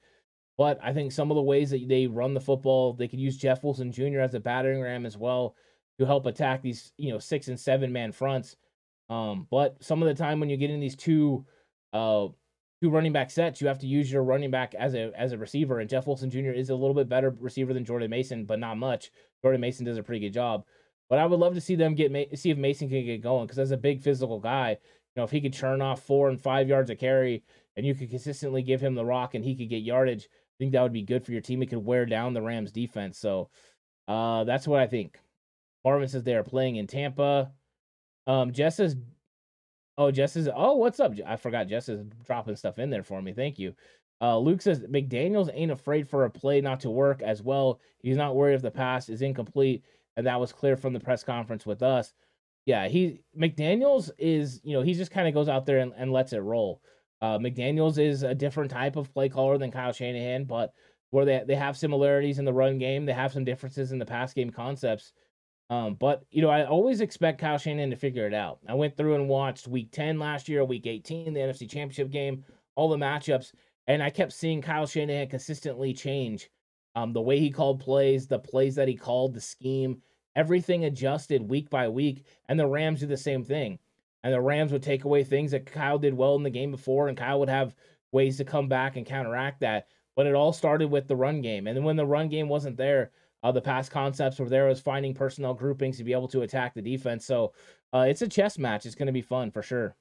But I think some of the ways that they run the football, they could use Jeff Wilson Jr. as a battering ram as well to help attack these, you know, six and seven man fronts. Um, but some of the time when you get in these two uh two running back sets, you have to use your running back as a as a receiver. And Jeff Wilson Jr. is a little bit better receiver than Jordan Mason, but not much. Jordan Mason does a pretty good job. But I would love to see them get see if Mason can get going because as a big physical guy, you know, if he could churn off four and five yards of carry, and you could consistently give him the rock and he could get yardage, I think that would be good for your team. It could wear down the Rams defense. So uh, that's what I think. Marvin says they are playing in Tampa. Um, Jess says, oh, Jess is, oh, what's up? I forgot Jess is dropping stuff in there for me. Thank you. Uh, Luke says McDaniels ain't afraid for a play not to work as well. He's not worried if the pass is incomplete, and that was clear from the press conference with us. Yeah, he McDaniels is, you know, he just kind of goes out there and, and lets it roll. Uh, McDaniels is a different type of play caller than Kyle Shanahan, but where they they have similarities in the run game, they have some differences in the pass game concepts. Um, but you know, I always expect Kyle Shanahan to figure it out. I went through and watched Week 10 last year, Week 18, the NFC Championship game, all the matchups, and I kept seeing Kyle Shanahan consistently change. Um, the way he called plays, the plays that he called, the scheme, everything adjusted week by week, and the Rams do the same thing. And the Rams would take away things that Kyle did well in the game before, and Kyle would have ways to come back and counteract that. But it all started with the run game, and then when the run game wasn't there, uh, the past concepts were there was finding personnel groupings to be able to attack the defense. So uh, it's a chess match. It's going to be fun for sure.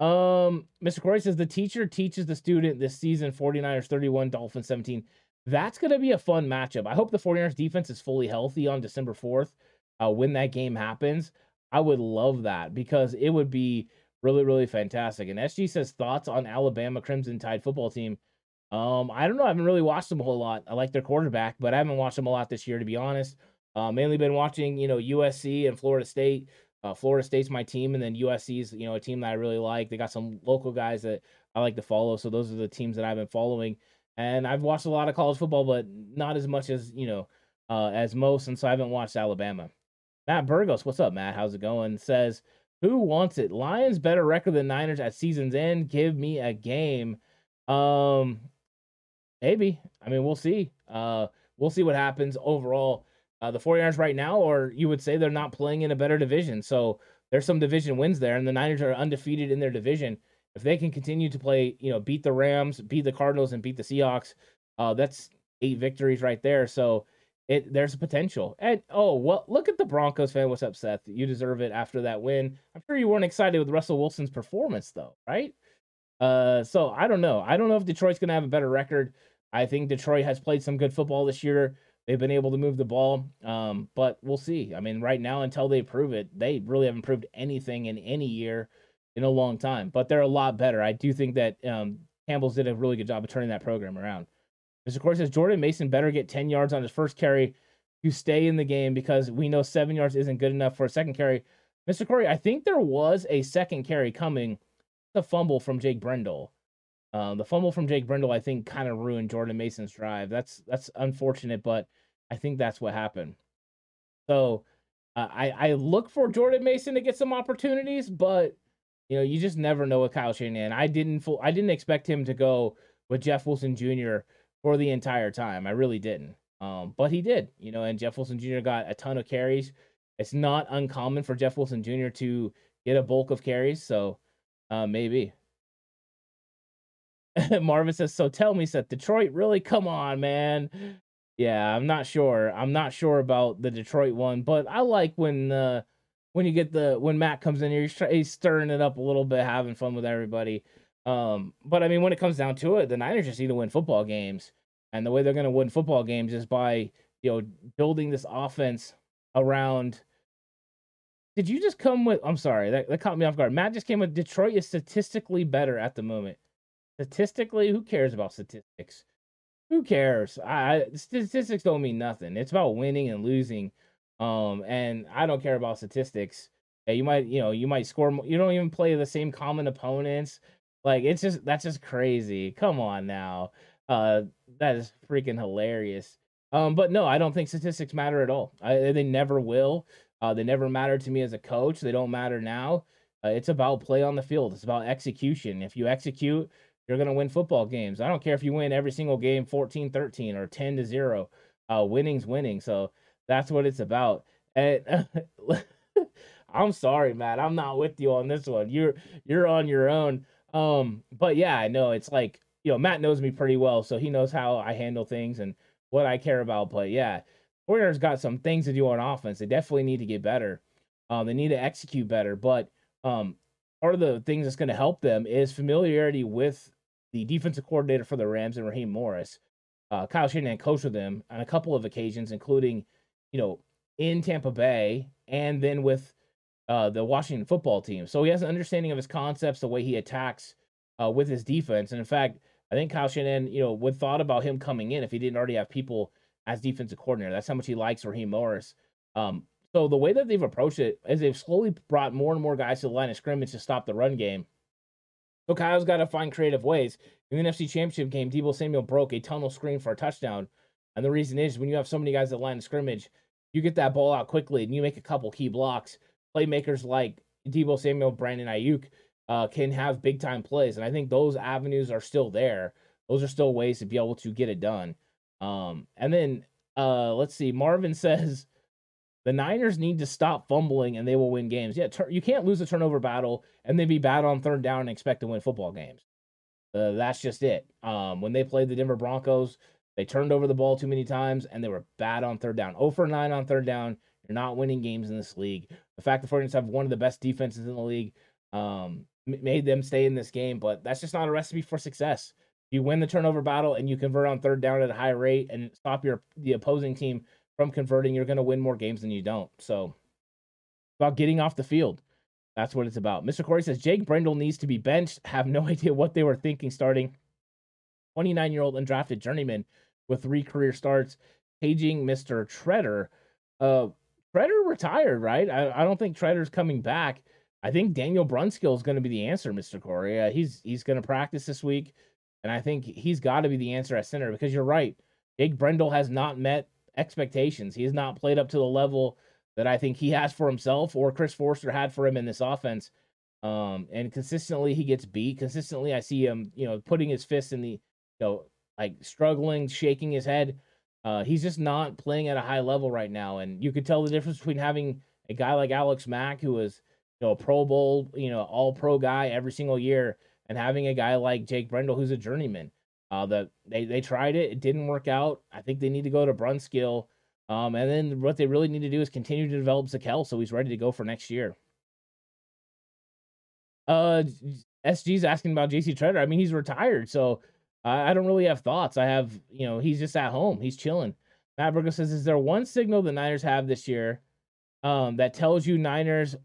Um, Mr. Corey says the teacher teaches the student this season 49ers 31, Dolphins 17. That's going to be a fun matchup. I hope the 49ers defense is fully healthy on December 4th uh, when that game happens. I would love that because it would be really, really fantastic. And SG says thoughts on Alabama Crimson Tide football team. Um, I don't know. I haven't really watched them a whole lot. I like their quarterback, but I haven't watched them a lot this year, to be honest. Uh, mainly been watching, you know, USC and Florida State. Uh, Florida State's my team, and then USC's you know a team that I really like. They got some local guys that I like to follow, so those are the teams that I've been following. And I've watched a lot of college football, but not as much as you know uh, as most, and so I haven't watched Alabama. Matt Burgos, what's up, Matt? How's it going? Says, who wants it? Lions better record than Niners at season's end. Give me a game. Um, maybe. I mean, we'll see. Uh, we'll see what happens overall. Uh, the 49ers right now, or you would say they're not playing in a better division. So there's some division wins there, and the Niners are undefeated in their division. If they can continue to play, you know, beat the Rams, beat the Cardinals, and beat the Seahawks, uh, that's eight victories right there. So it there's a potential. And oh well, look at the Broncos fan. What's up, Seth? You deserve it after that win. I'm sure you weren't excited with Russell Wilson's performance, though, right? Uh, so I don't know. I don't know if Detroit's gonna have a better record. I think Detroit has played some good football this year. They've been able to move the ball, um, but we'll see. I mean, right now, until they prove it, they really haven't proved anything in any year in a long time. But they're a lot better. I do think that um, Campbell's did a really good job of turning that program around. Mr. Court says Jordan Mason better get 10 yards on his first carry to stay in the game because we know seven yards isn't good enough for a second carry. Mr. Corey, I think there was a second carry coming. The fumble from Jake Brendel. Uh, the fumble from Jake Brendel, I think, kind of ruined Jordan Mason's drive. That's that's unfortunate, but I think that's what happened. So uh, I I look for Jordan Mason to get some opportunities, but you know you just never know with Kyle Shanahan. I didn't I didn't expect him to go with Jeff Wilson Jr. for the entire time. I really didn't. Um, but he did, you know, and Jeff Wilson Jr. got a ton of carries. It's not uncommon for Jeff Wilson Jr. to get a bulk of carries, so uh, maybe. Marvin says, "So tell me, Seth, Detroit really? Come on, man. Yeah, I'm not sure. I'm not sure about the Detroit one, but I like when uh, when you get the when Matt comes in here, he's, he's stirring it up a little bit, having fun with everybody. Um, but I mean, when it comes down to it, the Niners just need to win football games. And the way they're going to win football games is by, you know, building this offense around. Did you just come with? I'm sorry, that, that caught me off guard. Matt just came with Detroit is statistically better at the moment. Statistically, who cares about statistics? Who cares? I statistics don't mean nothing. It's about winning and losing. Um, and I don't care about statistics. Yeah, you might, you know, you might score. You don't even play the same common opponents. Like it's just that's just crazy. Come on now. Uh, that is freaking hilarious. Um, but no, I don't think statistics matter at all. I, they never will. Uh, they never matter to me as a coach. They don't matter now. Uh, it's about play on the field. It's about execution. If you execute, you're going to win football games. I don't care if you win every single game 14 13 or 10 to 0. Uh, winning's winning. So that's what it's about. And I'm sorry, Matt. I'm not with you on this one. You're you're on your own. Um, but yeah, I know it's like you know, Matt knows me pretty well, so he knows how I handle things and what I care about. But yeah, Warriors got some things to do on offense. They definitely need to get better. Um, they need to execute better. But um, part of the things that's going to help them is familiarity with the defensive coordinator for the Rams and Raheem Morris. Uh, Kyle Shanahan coached with them on a couple of occasions, including, you know, in Tampa Bay and then with uh, the Washington football team. So he has an understanding of his concepts, the way he attacks uh, with his defense. And in fact, I think Kyle Shanahan, you know, would thought about him coming in if he didn't already have people as defensive coordinator. That's how much he likes Raheem Morris. Um, so the way that they've approached it is they've slowly brought more and more guys to the line of scrimmage to stop the run game. So Kyle's got to find creative ways. In the NFC Championship game, Deebo Samuel broke a tunnel screen for a touchdown. And the reason is when you have so many guys at line of scrimmage, you get that ball out quickly and you make a couple key blocks. Playmakers like Deebo Samuel, Brandon Aiyuk uh, can have big time plays. And I think those avenues are still there. Those are still ways to be able to get it done. Um, and then uh, let's see. Marvin says the Niners need to stop fumbling and they will win games. Yeah, tur- you can't lose a turnover battle and then be bad on third down and expect to win football games. Uh, that's just it. Um, when they played the Denver Broncos, they turned over the ball too many times and they were bad on third down. 0 for 9 on third down. You're not winning games in this league. The fact the 49ers have one of the best defenses in the league um, made them stay in this game, but that's just not a recipe for success. You win the turnover battle and you convert on third down at a high rate and stop your the opposing team from converting, you're going to win more games than you don't. So, about getting off the field. That's what it's about. Mr. Corey says Jake Brendel needs to be benched. Have no idea what they were thinking starting. 29 year old undrafted journeyman with three career starts, paging Mr. Tretter. Uh, Tretter retired, right? I, I don't think Tretter's coming back. I think Daniel Brunskill is going to be the answer, Mr. Corey. Uh, he's he's going to practice this week, and I think he's got to be the answer at center because you're right. Jake Brendel has not met expectations. He has not played up to the level that I think he has for himself or Chris Foerster had for him in this offense. Um, and consistently he gets beat. Consistently, I see him, you know, putting his fist in the, you know, like struggling, shaking his head. Uh, he's just not playing at a high level right now, and you could tell the difference between having a guy like Alex Mack, who is, you know, a Pro Bowl, you know, All Pro guy every single year, and having a guy like Jake Brendel, who's a journeyman. Uh, that they they tried it, it didn't work out. I think they need to go to Brunskill. Um, and then what they really need to do is continue to develop Zakelj so he's ready to go for next year. Uh, SG's asking about JC Tretter. I mean, he's retired, so I, I don't really have thoughts. I have, you know, he's just at home. He's chilling. Matt Burger says, "Is there one signal the Niners have this year um, that tells you Niners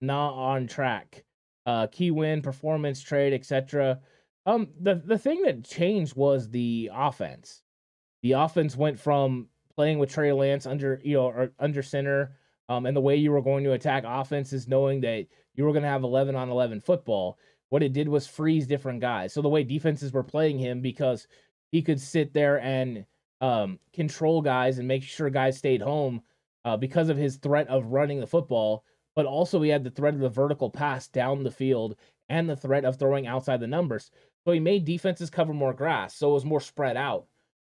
not on track? Uh, key win, performance, trade, etc." Um, the the thing that changed was the offense. The offense went from playing with Trey Lance under you know under center, um, and the way you were going to attack offense is knowing that you were going to have 11 on 11 football. What it did was freeze different guys. So the way defenses were playing him because he could sit there and um, control guys and make sure guys stayed home uh, because of his threat of running the football, but also he had the threat of the vertical pass down the field and the threat of throwing outside the numbers. So he made defenses cover more grass, so it was more spread out.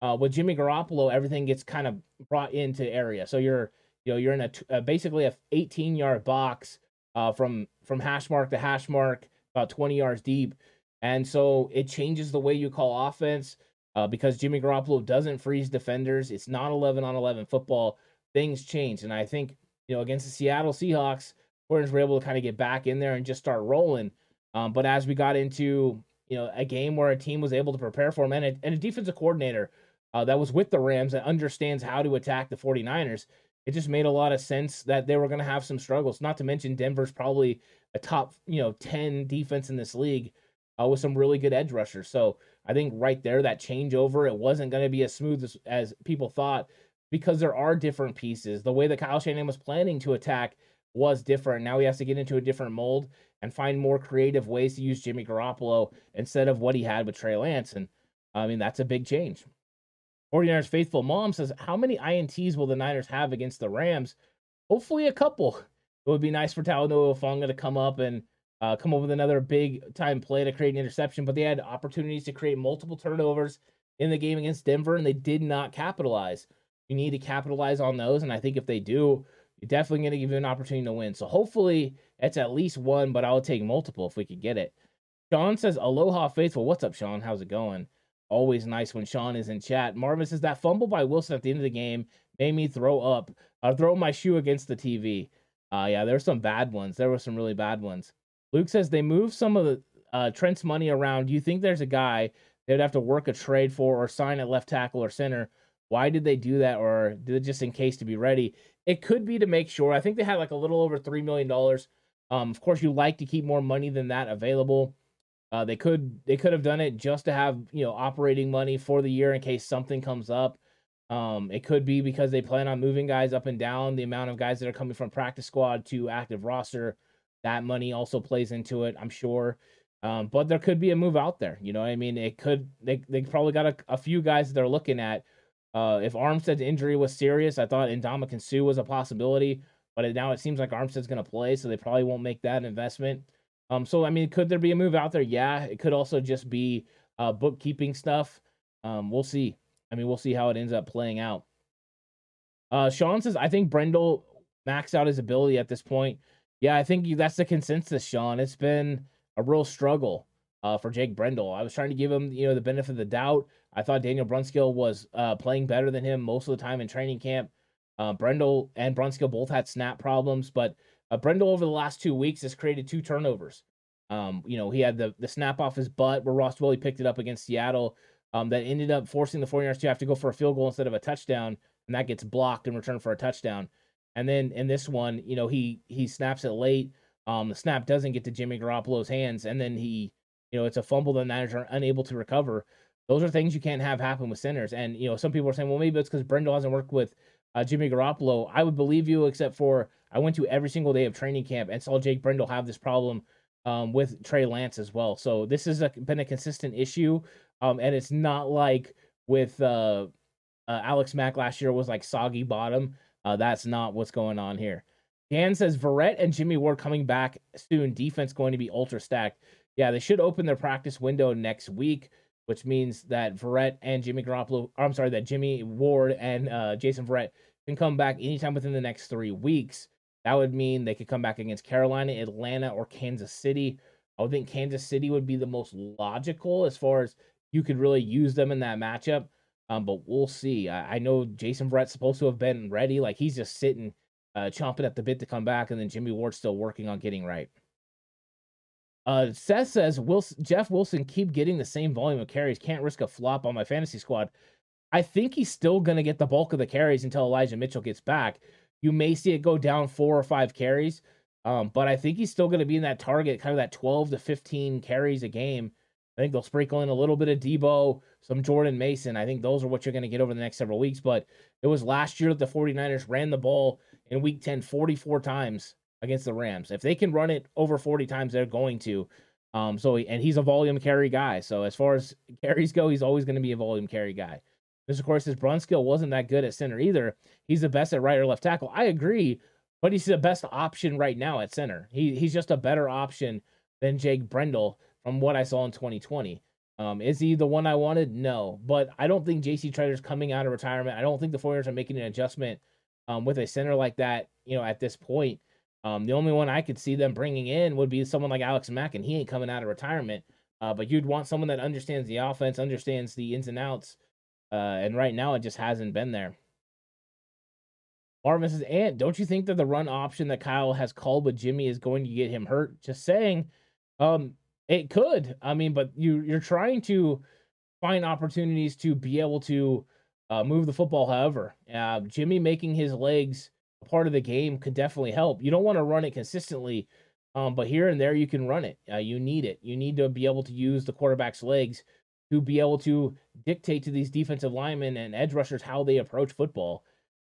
Uh, with Jimmy Garoppolo, everything gets kind of brought into area. So you're you know you're in a, uh, basically a 18 yard box uh, from from hash mark to hash mark, about 20 yards deep. And so it changes the way you call offense uh, because Jimmy Garoppolo doesn't freeze defenders. It's not 11 on 11 football. Things change. And I think, you know, against the Seattle Seahawks, Warriors were able to kind of get back in there and just start rolling. Um, but as we got into, you know, a game where a team was able to prepare for him and a, and a defensive coordinator uh, that was with the Rams that understands how to attack the 49ers, it just made a lot of sense that they were going to have some struggles. Not to mention Denver's probably a top, you know, 10 defense in this league uh, with some really good edge rushers. So I think right there, that changeover, it wasn't going to be as smooth as, as people thought because there are different pieces. The way that Kyle Shanahan was planning to attack was different. Now he has to get into a different mold and find more creative ways to use Jimmy Garoppolo instead of what he had with Trey Lance. And I mean, that's a big change. 49ers faithful mom says, How many INTs will the Niners have against the Rams? Hopefully, a couple. It would be nice for Talanoa Hufanga to come up and uh, come up with another big time play to create an interception, but they had opportunities to create multiple turnovers in the game against Denver, and they did not capitalize. You need to capitalize on those, and I think if they do, you're definitely going to give you an opportunity to win. So hopefully, it's at least one, but I would take multiple if we could get it. Sean says, Aloha faithful. What's up, Sean? How's it going? Always nice when Sean is in chat. Marvin says that fumble by Wilson at the end of the game made me throw up. I throw my shoe against the TV. Uh, yeah, there were some bad ones. There were some really bad ones. Luke says they moved some of the uh, Trent's money around. Do you think there's a guy they'd have to work a trade for or sign at left tackle or center? Why did they do that, or did it just in case to be ready? It could be to make sure. I think they had like a little over three million dollars. Um, of course, you like to keep more money than that available. Uh, they could they could have done it just to have you know operating money for the year in case something comes up. Um, it could be because they plan on moving guys up and down. The amount of guys that are coming from practice squad to active roster, that money also plays into it. I'm sure. Um, but there could be a move out there. You know, I mean, it could. They they probably got a, a few guys that they're looking at. Uh, if Armstead's injury was serious, I thought Ndamukong Suh was a possibility, but it, now it seems like Armstead's going to play, so they probably won't make that investment. Um, so I mean, could there be a move out there? Yeah, it could also just be uh, bookkeeping stuff. Um, we'll see. I mean, we'll see how it ends up playing out. Uh, Sean says, I think Brendel maxed out his ability at this point. Yeah, I think that's the consensus, Sean. It's been a real struggle uh, for Jake Brendel. I was trying to give him, you know, the benefit of the doubt. I thought Daniel Brunskill was uh, playing better than him most of the time in training camp. Uh, Brendel and Brunskill both had snap problems, but uh, Brendel over the last two weeks has created two turnovers. Um, you know, he had the the snap off his butt where Ross Dwelley picked it up against Seattle. Um, that ended up forcing the 49ers to have to go for a field goal instead of a touchdown, and that gets blocked in return for a touchdown. And then in this one, you know, he he snaps it late. Um, the snap doesn't get to Jimmy Garoppolo's hands, and then he, you know, it's a fumble the Niners are unable to recover. Those are things you can't have happen with centers. And you know, some people are saying, well, maybe it's because Brendel hasn't worked with uh, Jimmy Garoppolo, I would believe you, except for I went to every single day of training camp and saw Jake Brendel have this problem um, with Trey Lance as well. So this has been a consistent issue, um, and it's not like with uh, uh, Alex Mack last year was like soggy bottom. Uh, that's not what's going on here. Dan says Verrett and Jimmy Ward coming back soon. Defense going to be ultra stacked. Yeah, they should open their practice window next week, which means that Verrett and Jimmy Garoppolo, I'm sorry, that Jimmy Ward and uh, Jason Verrett can come back anytime within the next three weeks. That would mean they could come back against Carolina, Atlanta, or Kansas City. I would think Kansas City would be the most logical as far as you could really use them in that matchup. Um, but we'll see. I, I know Jason Verrett's supposed to have been ready. Like he's just sitting, uh, chomping at the bit to come back, and then Jimmy Ward's still working on getting right. Uh, Seth says, Wilson, Jeff Wilson keep getting the same volume of carries. Can't risk a flop on my fantasy squad. I think he's still going to get the bulk of the carries until Elijah Mitchell gets back. You may see it go down four or five carries, um, but I think he's still going to be in that target, kind of that 12 to 15 carries a game. I think they'll sprinkle in a little bit of Deebo, some Jordan Mason. I think those are what you're going to get over the next several weeks. But it was last year that the 49ers ran the ball in week 10 44 times against the Rams. If they can run it over 40 times, they're going to. Um, so and he's a volume carry guy. So as far as carries go, he's always going to be a volume carry guy. This, of course, his Brunskill wasn't that good at center either. He's the best at right or left tackle. I agree, but he's the best option right now at center. He he's just a better option than Jake Brendel from what I saw in 2020. Um, is he the one I wanted? No, but I don't think JC Tretter's coming out of retirement. I don't think the 49ers are making an adjustment um, with a center like that, you know, at this point. Um, the only one I could see them bringing in would be someone like Alex Mack, and he ain't coming out of retirement. Uh, but you'd want someone that understands the offense, understands the ins and outs, uh, and right now it just hasn't been there. Marvin says, "Ant, don't you think that the run option that Kyle has called with Jimmy is going to get him hurt?" Just saying, um, it could. I mean, but you you're trying to find opportunities to be able to uh, move the football. However, uh, Jimmy making his legs part of the game could definitely help. You don't want to run it consistently, um, but here and there you can run it. Uh, you need it. You need to be able to use the quarterback's legs to be able to dictate to these defensive linemen and edge rushers how they approach football.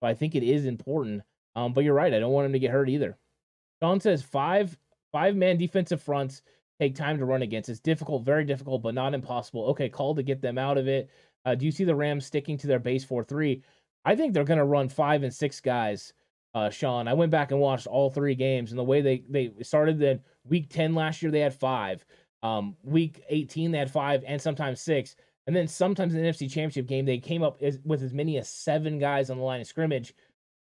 So I think it is important. Um, but you're right. I don't want him to get hurt either. Sean says five five man defensive fronts take time to run against. It's difficult, very difficult, but not impossible. Okay, call to get them out of it. Uh, do you see the Rams sticking to their base four three? I think they're going to run five and six guys uh, Sean. I went back and watched all three games, and the way they they started in week ten last year, they had five. Um, week eighteen, they had five, and sometimes six. And then sometimes in the NFC Championship game, they came up as, with as many as seven guys on the line of scrimmage,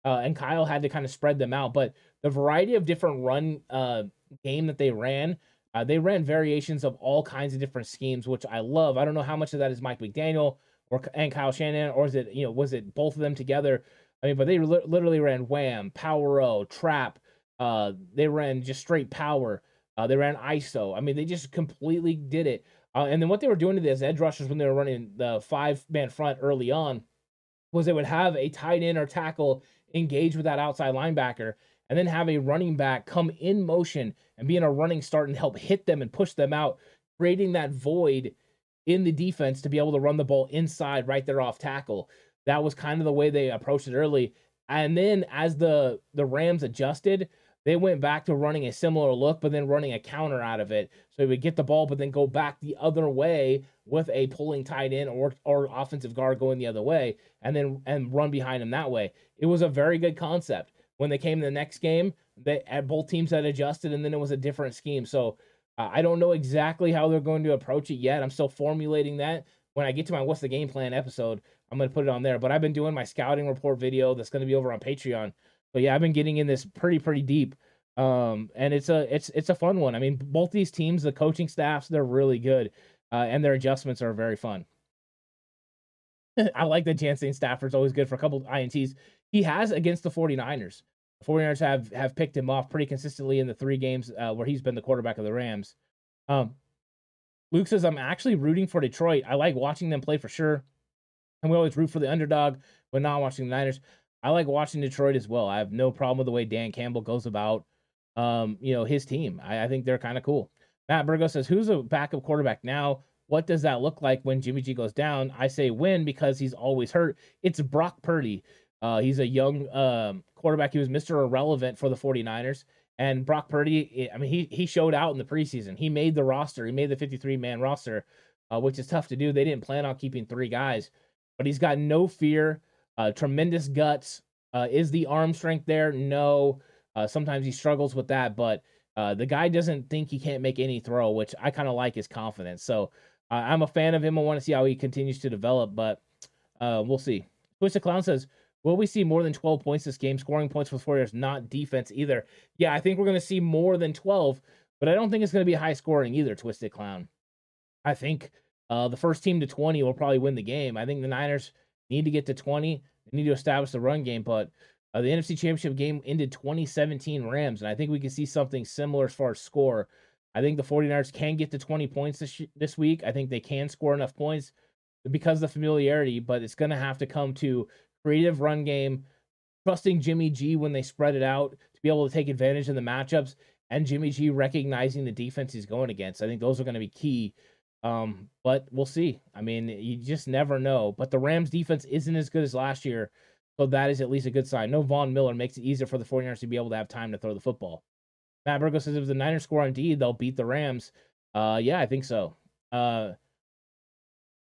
uh, and Kyle had to kind of spread them out. But the variety of different run uh, game that they ran, uh, they ran variations of all kinds of different schemes, which I love. I don't know how much of that is Mike McDaniel or and Kyle Shanahan, or is it you know was it both of them together? I mean, but they li- literally ran wham, power o, trap. Uh, they ran just straight power. Uh, they ran ISO. I mean, they just completely did it. Uh, and then what they were doing to these edge rushers when they were running the five man front early on was they would have a tight end or tackle engage with that outside linebacker and then have a running back come in motion and be in a running start and help hit them and push them out, creating that void in the defense to be able to run the ball inside right there off tackle that was kind of the way they approached it early. And then as the the Rams adjusted, they went back to running a similar look, but then running a counter out of it. So he would get the ball, but then go back the other way with a pulling tight end or or offensive guard going the other way, and then and run behind him that way. It was a very good concept. When they came to the next game, they both teams had adjusted, and then it was a different scheme. So uh, I don't know exactly how they're going to approach it yet. I'm still formulating that. When I get to my what's the game plan episode, I'm gonna put it on there. But I've been doing my scouting report video that's gonna be over on Patreon. But yeah, I've been getting in this pretty pretty deep. Um, and it's a it's it's a fun one. I mean, both these teams, the coaching staffs, they're really good, uh, and their adjustments are very fun. I like that Jansen Stafford's always good for a couple ints. He has against the 49ers. The 49ers have have picked him off pretty consistently in the three games uh, where he's been the quarterback of the Rams. Um, Luke says I'm actually rooting for Detroit. I like watching them play for sure and we always root for the underdog when not watching the Niners. I like watching Detroit as well. I have no problem with the way Dan Campbell goes about, um, you know, his team. I, I think they're kind of cool. Matt Burgo says, "Who's a backup quarterback now? What does that look like when Jimmy G goes down?" I say win because he's always hurt. It's Brock Purdy. Uh, he's a young um, quarterback. He was Mr. Irrelevant for the 49ers. And Brock Purdy, I mean, he he showed out in the preseason. He made the roster. He made the 53 man roster, uh, which is tough to do. They didn't plan on keeping three guys, but he's got no fear, uh, tremendous guts. Uh, is the arm strength there? No. Uh, sometimes he struggles with that, but uh, the guy doesn't think he can't make any throw, which I kind of like his confidence. So I'm a fan of him. I want to see how he continues to develop, but uh, we'll see. Twisted Clown says, Will we see more than 12 points this game? Scoring points for the Warriors, not defense either. Yeah, I think we're going to see more than 12, but I don't think it's going to be high scoring either, Twisted Clown. I think uh, the first team to 20 will probably win the game. I think the Niners need to get to 20. They need to establish the run game, but uh, the NFC Championship game ended 2017 Rams, and I think we can see something similar as far as score. I think the 49ers can get to 20 points this, this week. I think they can score enough points because of the familiarity, but it's going to have to come to creative run game, trusting Jimmy G when they spread it out to be able to take advantage of the matchups, and Jimmy G recognizing the defense he's going against. I think those are going to be key. Um, but we'll see. I mean, you just never know. But the Rams defense isn't as good as last year. So that is at least a good sign. No Von Miller makes it easier for the 49ers to be able to have time to throw the football. Matt Burgo says if the Niners score on D, they'll beat the Rams. Uh, yeah, I think so. Uh,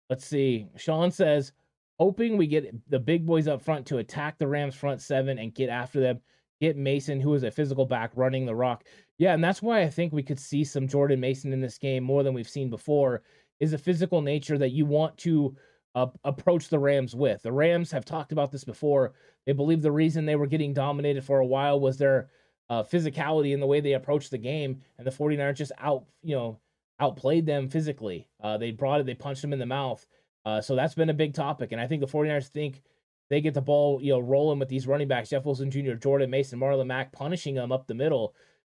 let's see. Sean says, hoping we get the big boys up front to attack the Rams front seven and get after them. Get Mason, who is a physical back, running the rock. Yeah, and that's why I think we could see some Jordan Mason in this game more than we've seen before. Is a physical nature that you want to uh, approach the Rams with. The Rams have talked about this before. They believe the reason they were getting dominated for a while was their uh, physicality and the way they approached the game, and the 49ers just out, you know, outplayed them physically. Uh, they brought it, they punched them in the mouth. Uh, so that's been a big topic. And I think the 49ers think they get the ball, you know, rolling with these running backs, Jeff Wilson Jr., Jordan Mason, Marlon Mack, punishing them up the middle.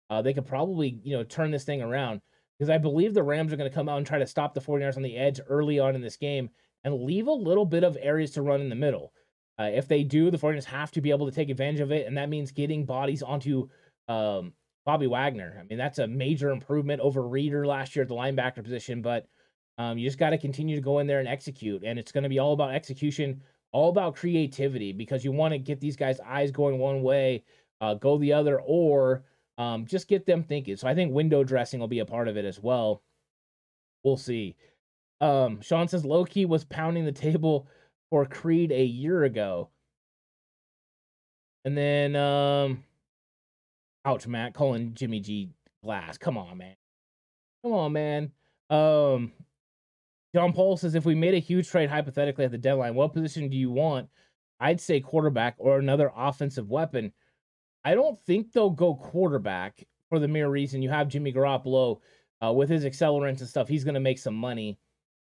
Uh, they could probably, you know, turn this thing around. Because I believe the Rams are going to come out and try to stop the 49ers on the edge early on in this game and leave a little bit of areas to run in the middle. Uh, if they do, the 49ers have to be able to take advantage of it. And that means getting bodies onto um, Bobby Wagner. I mean, that's a major improvement over Reeder last year at the linebacker position, but um, you just got to continue to go in there and execute. And it's going to be all about execution, all about creativity, because you want to get these guys' eyes going one way, uh, go the other, or um, just get them thinking. So I think window dressing will be a part of it as well. We'll see. Um, Sean says Loki was pounding the table for Creed a year ago. And then um Ouch, Matt. Calling Jimmy G glass. Come on, man. Come on, man. Um, John Paul says if we made a huge trade hypothetically at the deadline, what position do you want? I'd say quarterback or another offensive weapon. I don't think they'll go quarterback for the mere reason you have Jimmy Garoppolo uh, with his accelerants and stuff. He's going to make some money.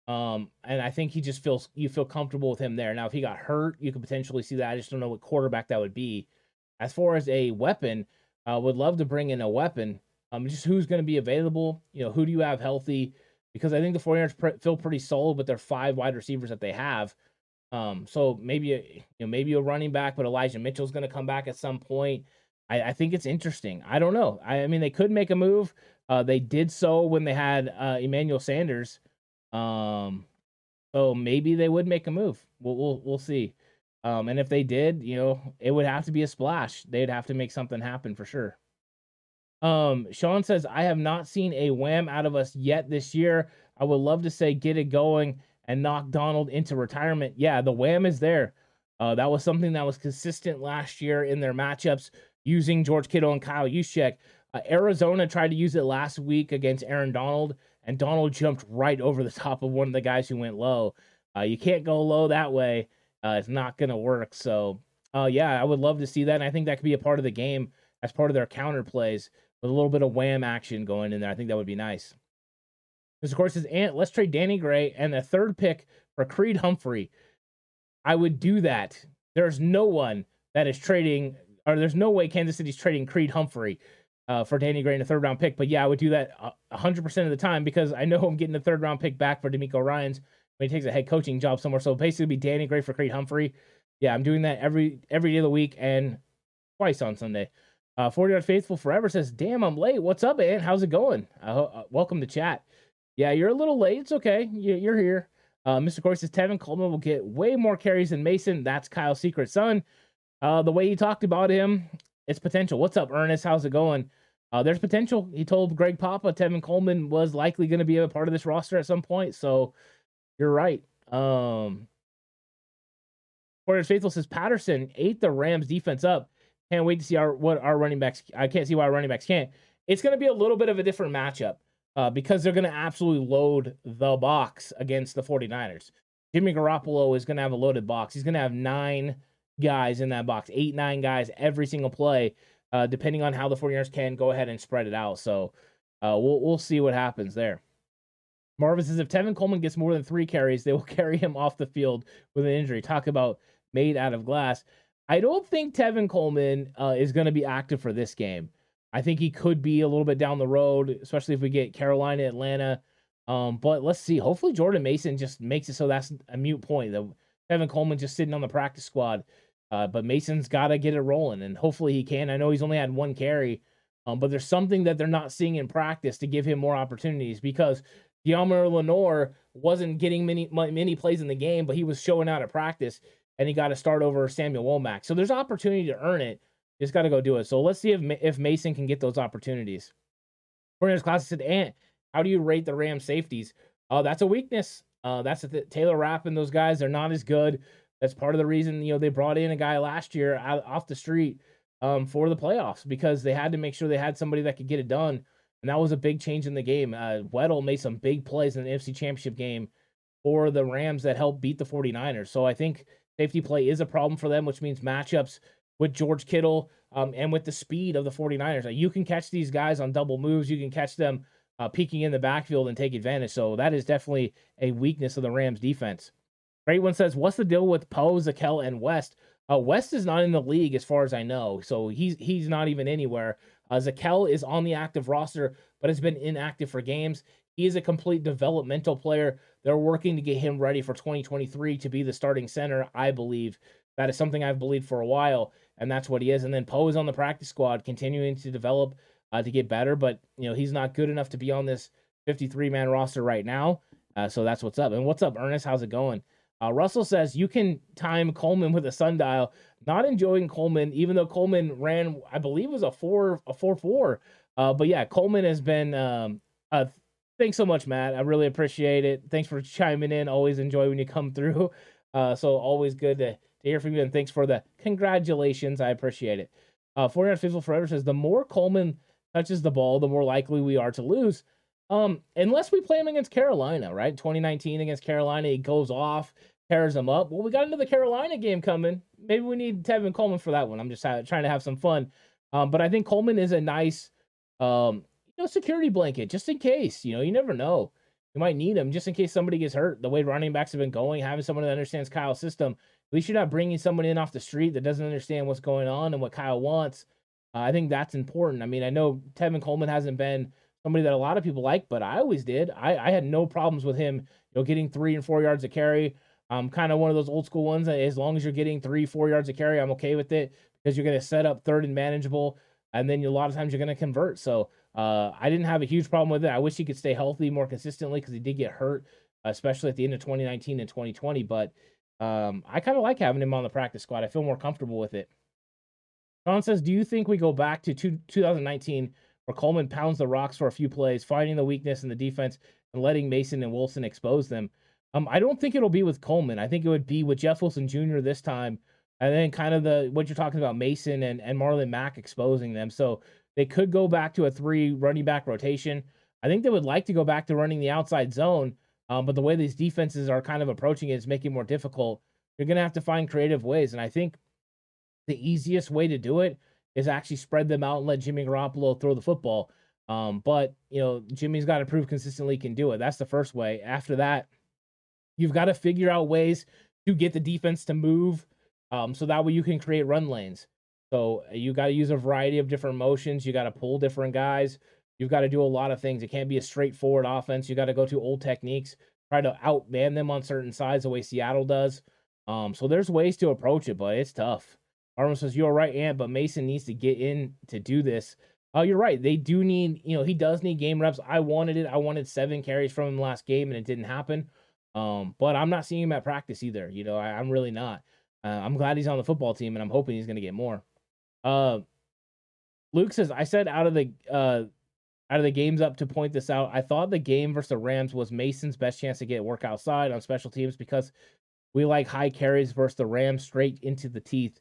Um, and I think he just feels you feel comfortable with him there. Now, if he got hurt, you could potentially see that. I just don't know what quarterback that would be. As far as a weapon, uh, would love to bring in a weapon. Um, just who's going to be available. You know, who do you have healthy? Because I think the 49ers pre- feel pretty solid with their five wide receivers that they have. Um, so maybe a, you know maybe a running back, but Elijah Mitchell's going to come back at some point. I, I, think it's interesting. I don't know. I, I, mean, they could make a move. Uh, they did so when they had uh, Emmanuel Sanders. Um, so maybe they would make a move. We'll we'll, we'll see. Um, and if they did, you know, it would have to be a splash. They'd have to make something happen for sure. Um, Sean says, I have not seen a wham out of us yet this year. I would love to say get it going and knock Donald into retirement. Yeah, the wham is there. Uh, that was something that was consistent last year in their matchups using George Kittle and Kyle Juszczyk. Uh, Arizona tried to use it last week against Aaron Donald, and Donald jumped right over the top of one of the guys who went low. Uh, you can't go low that way uh, it's not going to work. So, uh, yeah, I would love to see that. And I think that could be a part of the game as part of their counter plays with a little bit of wham action going in there. I think that would be nice. Because, of course, is Ant, let's trade Danny Gray and the third pick for Creed Humphrey. I would do that. There's no one that is trading, or there's no way Kansas City's trading Creed Humphrey uh, for Danny Gray and a third round pick. But yeah, I would do that 100% of the time because I know I'm getting a third round pick back for DeMeco Ryans when he takes a head coaching job somewhere. So basically, be Danny Gray for Creed Humphrey. Yeah, I'm doing that every every day of the week and twice on Sunday. Uh, 40 Yard Faithful Forever says, "Damn, I'm late. What's up, man? How's it going? Uh, uh, welcome to chat. Yeah, you're a little late. It's okay. You, are here. Uh, Mr. Corey says Tevin Coleman will get way more carries than Mason. That's Kyle's secret son. Uh, the way he talked about him, it's potential. What's up, Ernest? How's it going? Uh, there's potential. He told Greg Papa Tevin Coleman was likely going to be a part of this roster at some point. So you're right. Um, Warriors Faithful says Patterson ate the Rams defense up. Can't wait to see our what our running backs. I can't see why our running backs can't. It's going to be a little bit of a different matchup uh, because they're going to absolutely load the box against the 49ers. Jimmy Garoppolo is going to have a loaded box. He's going to have nine guys in that box, eight, nine guys every single play, uh, depending on how the 49ers can go ahead and spread it out. So uh, we'll, we'll see what happens there. Marvin says if Tevin Coleman gets more than three carries, they will carry him off the field with an injury. Talk about made out of glass. I don't think Tevin Coleman uh, is going to be active for this game. I think he could be a little bit down the road, especially if we get Carolina, Atlanta. Um, but let's see. Hopefully, Jordan Mason just makes it so that's a mute point. That Tevin Coleman just sitting on the practice squad. Uh, but Mason's got to get it rolling, and hopefully he can. I know he's only had one carry, um, but there's something that they're not seeing in practice to give him more opportunities because Deommodore Lenoir wasn't getting many many plays in the game, but he was showing out at practice, and he got to start over Samuel Womack. So there's opportunity to earn it. Just got to go do it. So let's see if if Mason can get those opportunities. Corners class said, "Ant, how do you rate the Ram safeties? Oh, uh, that's a weakness. Uh, that's a th- Taylor Rapp and those guys. They're not as good. That's part of the reason you know they brought in a guy last year out, off the street um, for the playoffs because they had to make sure they had somebody that could get it done, and that was a big change in the game. Uh, Weddle made some big plays in the NFC Championship game for the Rams that helped beat the 49ers. So I think safety play is a problem for them, which means matchups with George Kittle um, and with the speed of the 49ers. Like you can catch these guys on double moves, you can catch them uh, peeking in the backfield and take advantage. So that is definitely a weakness of the Rams defense. Great one says, "What's the deal with Poe, Zakelj, and West?" Uh, West is not in the league as far as I know, so he's he's not even anywhere. Uh, Zakelj is on the active roster, but has been inactive for games. He is a complete developmental player. They're working to get him ready for 2023 to be the starting center. I believe that is something I've believed for a while, and that's what he is. And then Poe is on the practice squad, continuing to develop uh, to get better, but you know he's not good enough to be on this 53 man roster right now. Uh, so that's what's up. And what's up, Ernest? How's it going? Uh, Russell says you can time Coleman with a sundial. Not enjoying Coleman, even though Coleman ran, I believe, was a four a four four. Uh, but yeah, Coleman has been. Um, uh, thanks so much, Matt. I really appreciate it. Thanks for chiming in. Always enjoy when you come through. Uh, so always good to, to hear from you, and thanks for the congratulations. I appreciate it. Uh, 49 Faithful Forever says the more Coleman touches the ball, the more likely we are to lose. Um, unless we play him against Carolina, right? 2019 against Carolina, he goes off, tears them up. Well, we got another Carolina game coming. Maybe we need Tevin Coleman for that one. I'm just trying to have some fun. Um, but I think Coleman is a nice, um, you know, security blanket just in case. You know, you never know. You might need him just in case somebody gets hurt. The way running backs have been going, having someone that understands Kyle's system. At least you're not bringing someone in off the street that doesn't understand what's going on and what Kyle wants. Uh, I think that's important. I mean, I know Tevin Coleman hasn't been somebody that a lot of people like, but I always did. I, I had no problems with him, you know, getting three and four yards of carry. I'm kind of one of those old school ones. As long as you're getting three, four yards of carry, I'm okay with it because you're going to set up third and manageable, and then a lot of times you're going to convert. So uh, I didn't have a huge problem with it. I wish he could stay healthy more consistently because he did get hurt, especially at the end of 2019 and 2020. But um, I kind of like having him on the practice squad. I feel more comfortable with it. Sean says, "Do you think we go back to two, 2019 where Coleman pounds the rocks for a few plays, finding the weakness in the defense and letting Mason and Wilson expose them?" Um, I don't think it'll be with Coleman. I think it would be with Jeff Wilson Jr. this time, and then kind of the what you're talking about, Mason and and Marlon Mack exposing them. So they could go back to a three running back rotation. I think they would like to go back to running the outside zone, um, but the way these defenses are kind of approaching it is making it more difficult. You're going to have to find creative ways, and I think the easiest way to do it is actually spread them out and let Jimmy Garoppolo throw the football. Um, but you know, Jimmy's got to prove consistently can do it. That's the first way. After that, you've got to figure out ways to get the defense to move, um, so that way you can create run lanes. So uh, you got to use a variety of different motions. You got to pull different guys. You've got to do a lot of things. It can't be a straightforward offense. You got to go to old techniques, try to outman them on certain sides the way Seattle does. Um, so there's ways to approach it, but it's tough. Arnold says, You're right, Ant, but Mason needs to get in to do this. Oh, you're right. They do need, you know, he does need game reps. I wanted it. I wanted seven carries from him last game, and it didn't happen. Um, but I'm not seeing him at practice either. You know, I, am really not. Uh, I'm glad he's on the football team, and I'm hoping he's going to get more. Uh, Luke says, I said out of the uh, out of the games up to point this out, I thought the game versus the Rams was Mason's best chance to get work outside on special teams because we like high carries versus the Rams straight into the teeth.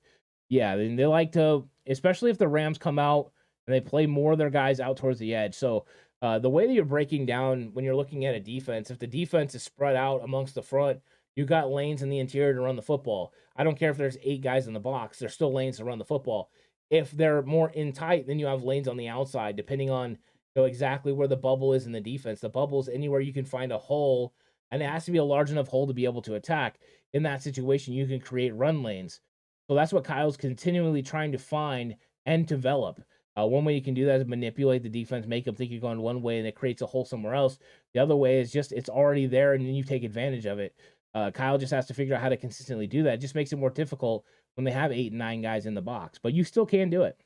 Yeah, and they like to, especially if the Rams come out and they play more of their guys out towards the edge. So uh, the way that you're breaking down when you're looking at a defense, if the defense is spread out amongst the front, you got lanes in the interior to run the football. I don't care if there's eight guys in the box, there's still lanes to run the football. If they're more in tight, then you have lanes on the outside, depending on you know exactly where the bubble is in the defense. The bubble is anywhere you can find a hole, and it has to be a large enough hole to be able to attack. In that situation, you can create run lanes. So that's what Kyle's continually trying to find and develop. Uh, one way you can do that is manipulate the defense, make them think you're going one way, and it creates a hole somewhere else. The other way is just it's already there, and then you take advantage of it. Uh, Kyle just has to figure out how to consistently do that. It just makes it more difficult when they have eight and nine guys in the box, but you still can do it.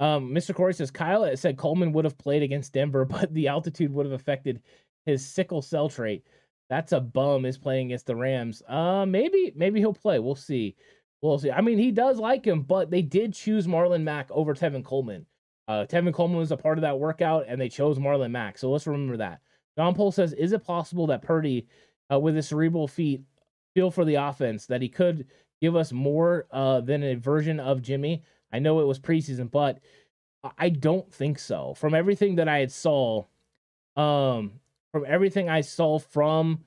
Um, Mr. Corey says Kyle said Coleman would have played against Denver, but the altitude would have affected his sickle cell trait. That's a bum is playing against the Rams. Uh, maybe maybe he'll play. We'll see. We'll see. I mean, he does like him, but they did choose Marlon Mack over Tevin Coleman. Uh, Tevin Coleman was a part of that workout, and they chose Marlon Mack. So let's remember that. John Pohl says, "Is it possible that Purdy, uh, with his cerebral feet, feel for the offense that he could give us more uh, than a version of Jimmy? I know it was preseason, but I don't think so. From everything that I had saw, um, from everything I saw from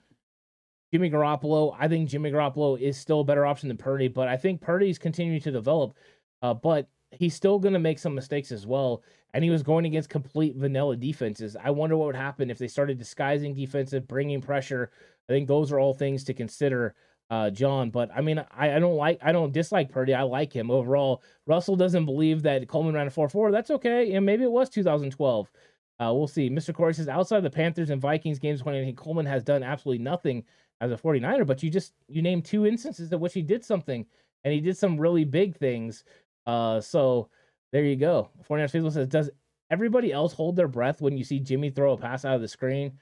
Jimmy Garoppolo, I think Jimmy Garoppolo is still a better option than Purdy, but I think Purdy's continuing to develop. Uh, but he's still going to make some mistakes as well. And he was going against complete vanilla defenses. I wonder what would happen if they started disguising defensive, bringing pressure. I think those are all things to consider, uh, John. But I mean, I, I don't like, I don't dislike Purdy. I like him overall. Russell doesn't believe that Coleman ran a 4 4. That's okay. And maybe it was 2012. Uh, we'll see. Mr. Corey says outside the Panthers and Vikings games, 2019, Coleman has done absolutely nothing as a 49er, but you just you name two instances in which he did something and he did some really big things. Uh, so there you go. 49ers Faithful says, Does everybody else hold their breath when you see Jimmy throw a pass out of the screen?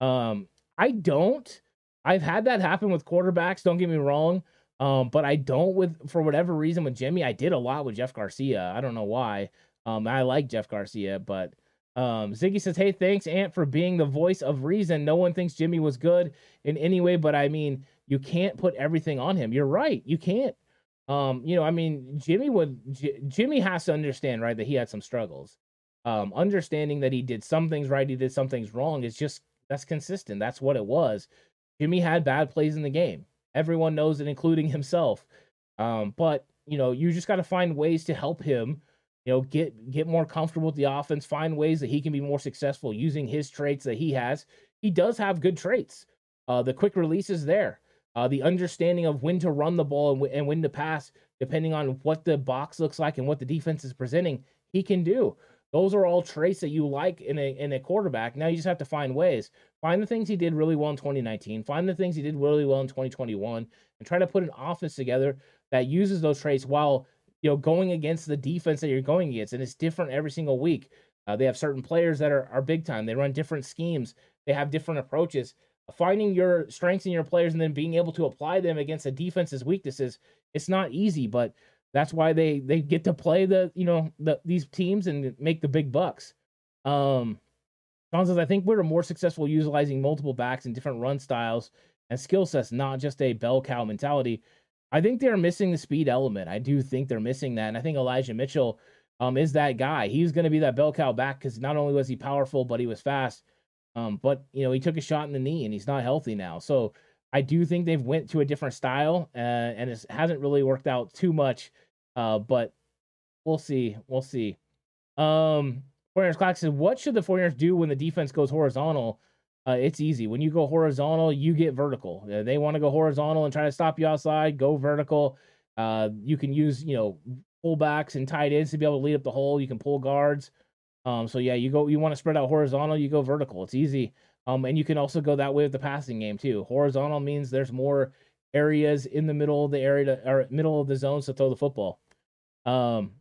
Um, I don't. I've had that happen with quarterbacks, don't get me wrong. Um, but I don't with for whatever reason with Jimmy. I did a lot with Jeff Garcia. I don't know why. Um, I like Jeff Garcia, but um, Ziggy says, Hey, thanks, Ant, for being the voice of reason. No one thinks Jimmy was good in any way, but I mean, you can't put everything on him. You're right. You can't. Um, you know, I mean, Jimmy would J- Jimmy has to understand, right, that he had some struggles. Um, understanding that he did some things right, he did some things wrong is just that's consistent. That's what it was. Jimmy had bad plays in the game. Everyone knows it, including himself. Um, but you know, you just got to find ways to help him you know, get get more comfortable with the offense, find ways that he can be more successful using his traits that he has. He does have good traits. Uh, the quick release is there. Uh, the understanding of when to run the ball and, w- and when to pass, depending on what the box looks like and what the defense is presenting, he can do. Those are all traits that you like in a in a quarterback. Now you just have to find ways. Find the things he did really well in 2019. Find the things he did really well in 2021, and try to put an offense together that uses those traits while you know, going against the defense that you're going against, and it's different every single week. Uh, they have certain players that are, are big time. They run different schemes. They have different approaches. Finding your strengths in your players and then being able to apply them against a defense's weaknesses, it's not easy, but that's why they they get to play the you know the, these teams and make the big bucks. Um, John says, I think we're more successful utilizing multiple backs and different run styles and skill sets, not just a bell cow mentality. I think they're missing the speed element. I do think they're missing that. And I think Elijah Mitchell um, is that guy. He's going to be that bell cow back because not only was he powerful, but he was fast. Um, but you know, he took a shot in the knee and he's not healthy now. So I do think they've went to a different style, uh, and it hasn't really worked out too much. Uh, but we'll see. We'll see. Um, 49ers Clock says, what should the 49ers do when the defense goes horizontal? Uh, it's easy. When you go horizontal, you get vertical. Uh, they want to go horizontal and try to stop you outside. Go vertical. Uh, you can use you know pullbacks and tight ends to be able to lead up the hole. You can pull guards. Um, so yeah, you go. You want to spread out horizontal. You go vertical. It's easy. Um, and you can also go that way with the passing game too. Horizontal means there's more areas in the middle of the area to, or middle of the zones to throw the football. Um,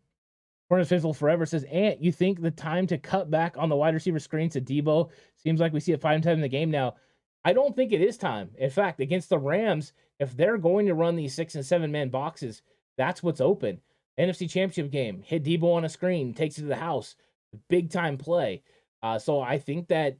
Corners Fizzle Forever says, Ant, you think the time to cut back on the wide receiver screens to Deebo seems like we see it five times in the game now. I don't think it is time. In fact, against the Rams, if they're going to run these six and seven man boxes, that's what's open. NFC Championship game, hit Deebo on a screen, takes it to the house, big time play. Uh, so I think that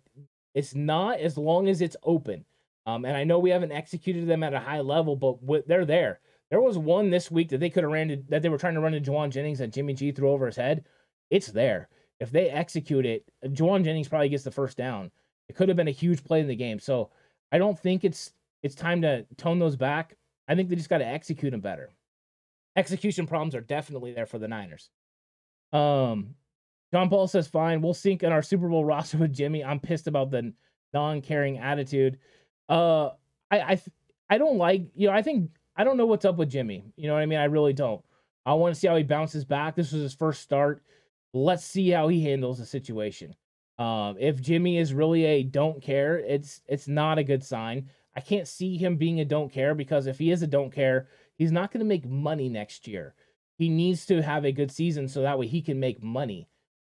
it's not as long as it's open. Um, and I know we haven't executed them at a high level, but they're there. There was one this week that they could have ran to, that they were trying to run to Jauan Jennings that Jimmy G threw over his head. It's there. If they execute it, Jauan Jennings probably gets the first down. It could have been a huge play in the game. So I don't think it's it's time to tone those back. I think they just got to execute them better. Execution problems are definitely there for the Niners. Um, John Paul says, "Fine, we'll sink in our Super Bowl roster with Jimmy." I'm pissed about the non-caring attitude. Uh, I I I don't like you know. I think I don't know what's up with Jimmy. You know what I mean? I really don't. I want to see how he bounces back. This was his first start. Let's see how he handles the situation. Um, if Jimmy is really a don't care, it's it's not a good sign. I can't see him being a don't care because if he is a don't care, he's not going to make money next year. He needs to have a good season so that way he can make money.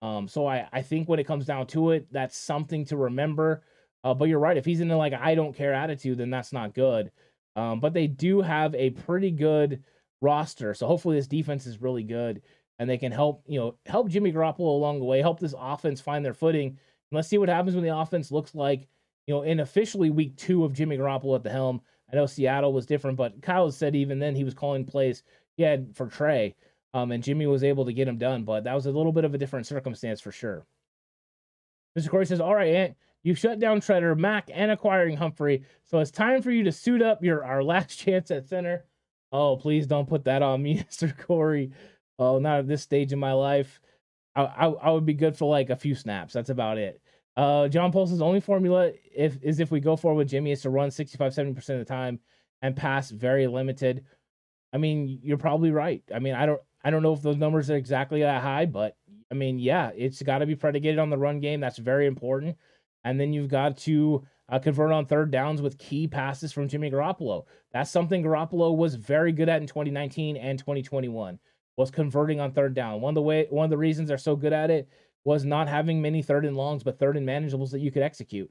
Um, so I, I think when it comes down to it, that's something to remember. Uh, but you're right. If he's in a, like I don't care attitude, then that's not good. Um, but they do have a pretty good roster. So hopefully this defense is really good and they can help, you know, help Jimmy Garoppolo along the way, help this offense find their footing. And let's see what happens when the offense looks like, you know, in officially week two of Jimmy Garoppolo at the helm. I know Seattle was different, but Kyle said even then he was calling plays he had for Trey. Um, and Jimmy was able to get him done, but that was a little bit of a different circumstance for sure. Mr. Corey says, All right, Ant, you've shut down Tretter, Mack, and acquiring Humphrey. So it's time for you to suit up your our last chance at center. Oh, please don't put that on me, Mr. Corey. Oh, not at this stage in my life. I, I, I would be good for like a few snaps. That's about it. Uh, John Pulse's only formula if is if we go forward with Jimmy is to run 65 70% of the time and pass very limited. I mean, you're probably right. I mean, I don't I don't know if those numbers are exactly that high, but I mean, yeah, it's got to be predicated on the run game. That's very important. And then you've got to uh, convert on third downs with key passes from Jimmy Garoppolo. That's something Garoppolo was very good at in 2019 and 2021 was converting on third down. One of the way one of the reasons they're so good at it was not having many third and longs, but third and manageables that you could execute.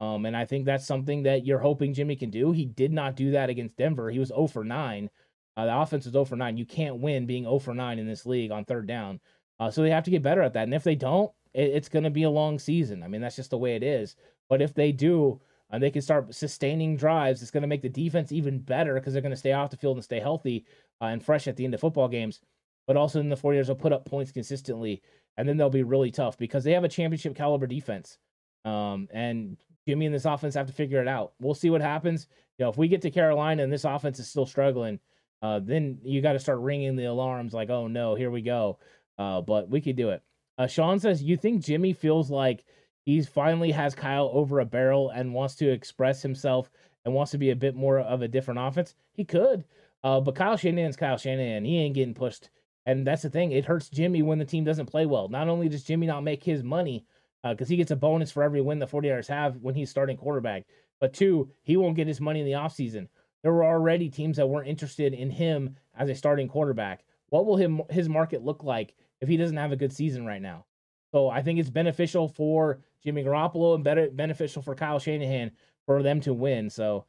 Um, and I think that's something that you're hoping Jimmy can do. He did not do that against Denver. He was 0 for 9. Uh, the offense was 0 for 9. You can't win being 0 for 9 in this league on third down. Uh, so they have to get better at that. And if they don't, it, it's going to be a long season. I mean, that's just the way it is. But if they do, and uh, they can start sustaining drives, it's going to make the defense even better because they're going to stay off the field and stay healthy uh, and fresh at the end of football games. But also, then the 49ers will put up points consistently, and then they'll be really tough because they have a championship caliber defense. Um, and Jimmy and this offense have to figure it out. We'll see what happens. You know, if we get to Carolina and this offense is still struggling, uh, then you got to start ringing the alarms like, oh no, here we go. Uh, but we could do it. Uh, Sean says, you think Jimmy feels like he's finally has Kyle over a barrel and wants to express himself and wants to be a bit more of a different offense? He could. Uh, but Kyle Shanahan's Kyle Shanahan. He ain't getting pushed. And that's the thing. It hurts Jimmy when the team doesn't play well. Not only does Jimmy not make his money, because uh, he gets a bonus for every win the 49ers have when he's starting quarterback, but two, he won't get his money in the offseason there were already teams that weren't interested in him as a starting quarterback. What will him his market look like if he doesn't have a good season right now? So I think it's beneficial for Jimmy Garoppolo and better beneficial for Kyle Shanahan for them to win. So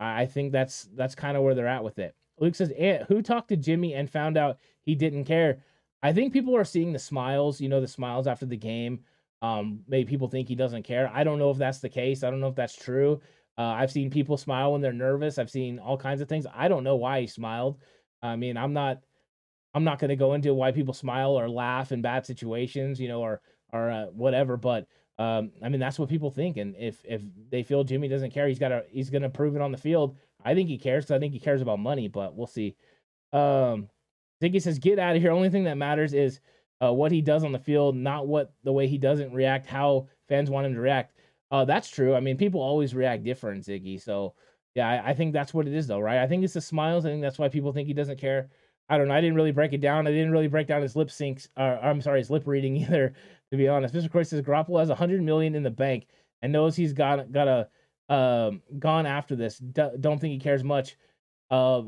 I think that's that's kind of where they're at with it. Luke says, "Who talked to Jimmy and found out he didn't care?" I think people are seeing the smiles. You know, the smiles after the game. Um, maybe people think he doesn't care. I don't know if that's the case. I don't know if that's true. Uh, I've seen people smile when they're nervous. I've seen all kinds of things. I don't know why he smiled. I mean, I'm not I'm not going to go into why people smile or laugh in bad situations, you know, or or uh, whatever. But um, I mean, that's what people think. And if if they feel Jimmy doesn't care, he's got to he's going to prove it on the field. I think he cares. I think he cares about money, but we'll see. Um, Ziggy says, "Get out of here. Only thing that matters is uh, what he does on the field, not what the way he doesn't react. How fans want him to react." Uh, that's true. I mean, people always react different, Ziggy. So yeah, I, I, think that's what it is, though, right? I think it's the smiles. I think that's why people think he doesn't care. I don't know. I didn't really break it down. I didn't really break down his lip syncs. Uh, I'm sorry, his lip reading either. To be honest, Mr. Corey says Garoppolo has 100 million in the bank and knows he's got got a um, gone after this. D- don't think he cares much. Uh,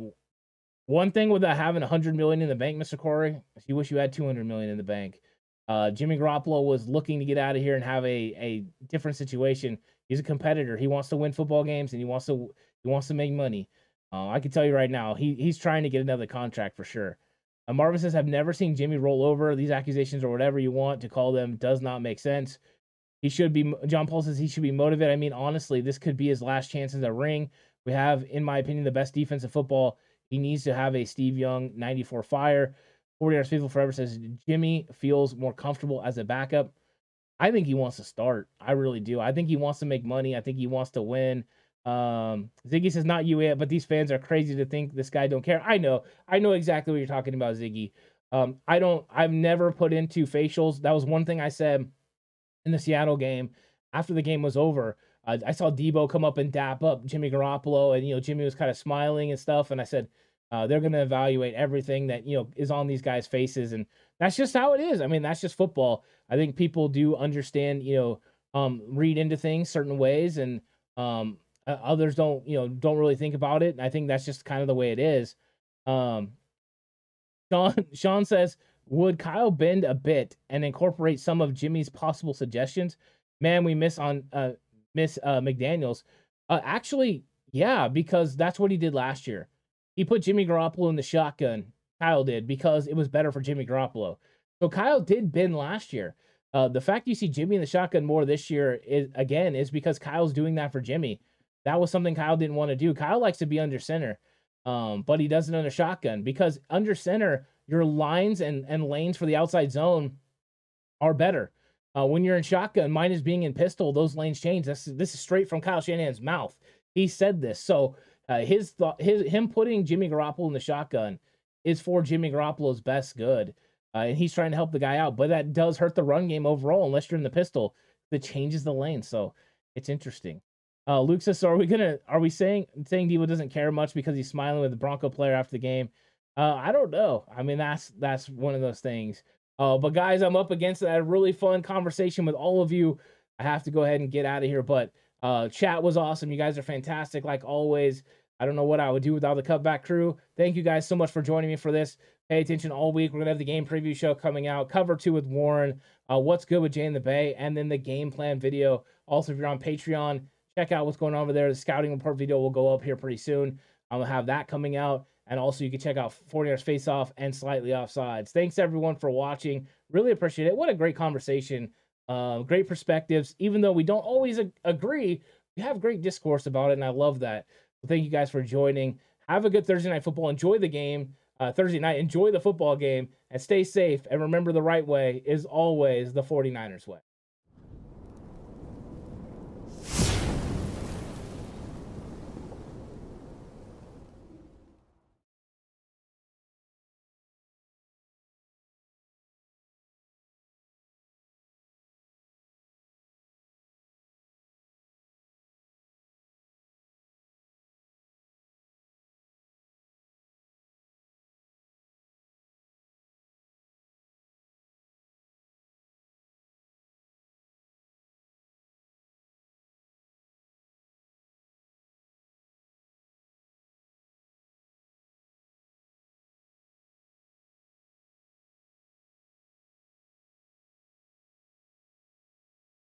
one thing with having 100 million in the bank, Mr. Corey, you wish you had 200 million in the bank. Uh, Jimmy Garoppolo was looking to get out of here and have a a different situation. He's a competitor. He wants to win football games and he wants to he wants to make money. Uh, I can tell you right now, he he's trying to get another contract for sure. Uh, Marvin says, "I've never seen Jimmy roll over. These accusations or whatever you want to call them does not make sense. He should be." John Paul says he should be motivated. I mean, honestly, this could be his last chance in the ring. We have, in my opinion, the best defense of football. He needs to have a Steve Young 94 fire. 40 Yards Faithful Forever says Jimmy feels more comfortable as a backup. I think he wants to start. I really do. I think he wants to make money. I think he wants to win. Um, Ziggy says not you yet, but these fans are crazy to think this guy don't care. I know. I know exactly what you're talking about, Ziggy. Um, I don't. I've never put into facials. That was one thing I said in the Seattle game after the game was over. Uh, I saw Deebo come up and dap up Jimmy Garoppolo, and you know Jimmy was kind of smiling and stuff. And I said, uh, they're going to evaluate everything that you know is on these guys' faces, and that's just how it is. I mean, that's just football. I think people do understand, you know, um, read into things certain ways, and um, others don't, you know, don't really think about it. And I think that's just kind of the way it is. Um, Sean Sean says, would Kyle bend a bit and incorporate some of Jimmy's possible suggestions? Man, we miss on uh, miss uh, McDaniel's. Uh, actually, yeah, because that's what he did last year he put Jimmy Garoppolo in the shotgun. Kyle did because it was better for Jimmy Garoppolo. So Kyle did bend last year. Uh, the fact you see Jimmy in the shotgun more this year is again is because Kyle's doing that for Jimmy. That was something Kyle didn't want to do. Kyle likes to be under center, um, but he doesn't under shotgun because under center your lines and and lanes for the outside zone are better. Uh, when you're in shotgun, mine is being in pistol. Those lanes change. This this is straight from Kyle Shanahan's mouth. He said this. So uh, his thought, his him putting Jimmy Garoppolo in the shotgun is for Jimmy Garoppolo's best good, uh, and he's trying to help the guy out. But that does hurt the run game overall unless you're in the pistol. That changes the lane, so it's interesting. Uh, Luke says, so "Are we gonna? Are we saying saying Deebo doesn't care much because he's smiling with the Bronco player after the game? Uh, I don't know. I mean, that's that's one of those things. Uh, but guys, I'm up against that really fun conversation with all of you. I have to go ahead and get out of here, but uh, chat was awesome. You guys are fantastic, like always. I don't know what I would do without the cutback crew. Thank you guys so much for joining me for this. Pay attention all week. We're gonna have the game preview show coming out, cover two with Warren, uh, what's good with Jay in the Bay, and then the game plan video. Also, if you're on Patreon, check out what's going on over there. The scouting report video will go up here pretty soon. I'm gonna have that coming out, and also you can check out 49ers face off and slightly offsides. Thanks everyone for watching. Really appreciate it. What a great conversation. Uh, great perspectives. Even though we don't always ag- agree, we have great discourse about it, and I love that. So thank you guys for joining. Have a good Thursday night football. Enjoy the game. Uh, Thursday night, enjoy the football game and stay safe. And remember, the right way is always the 49ers way.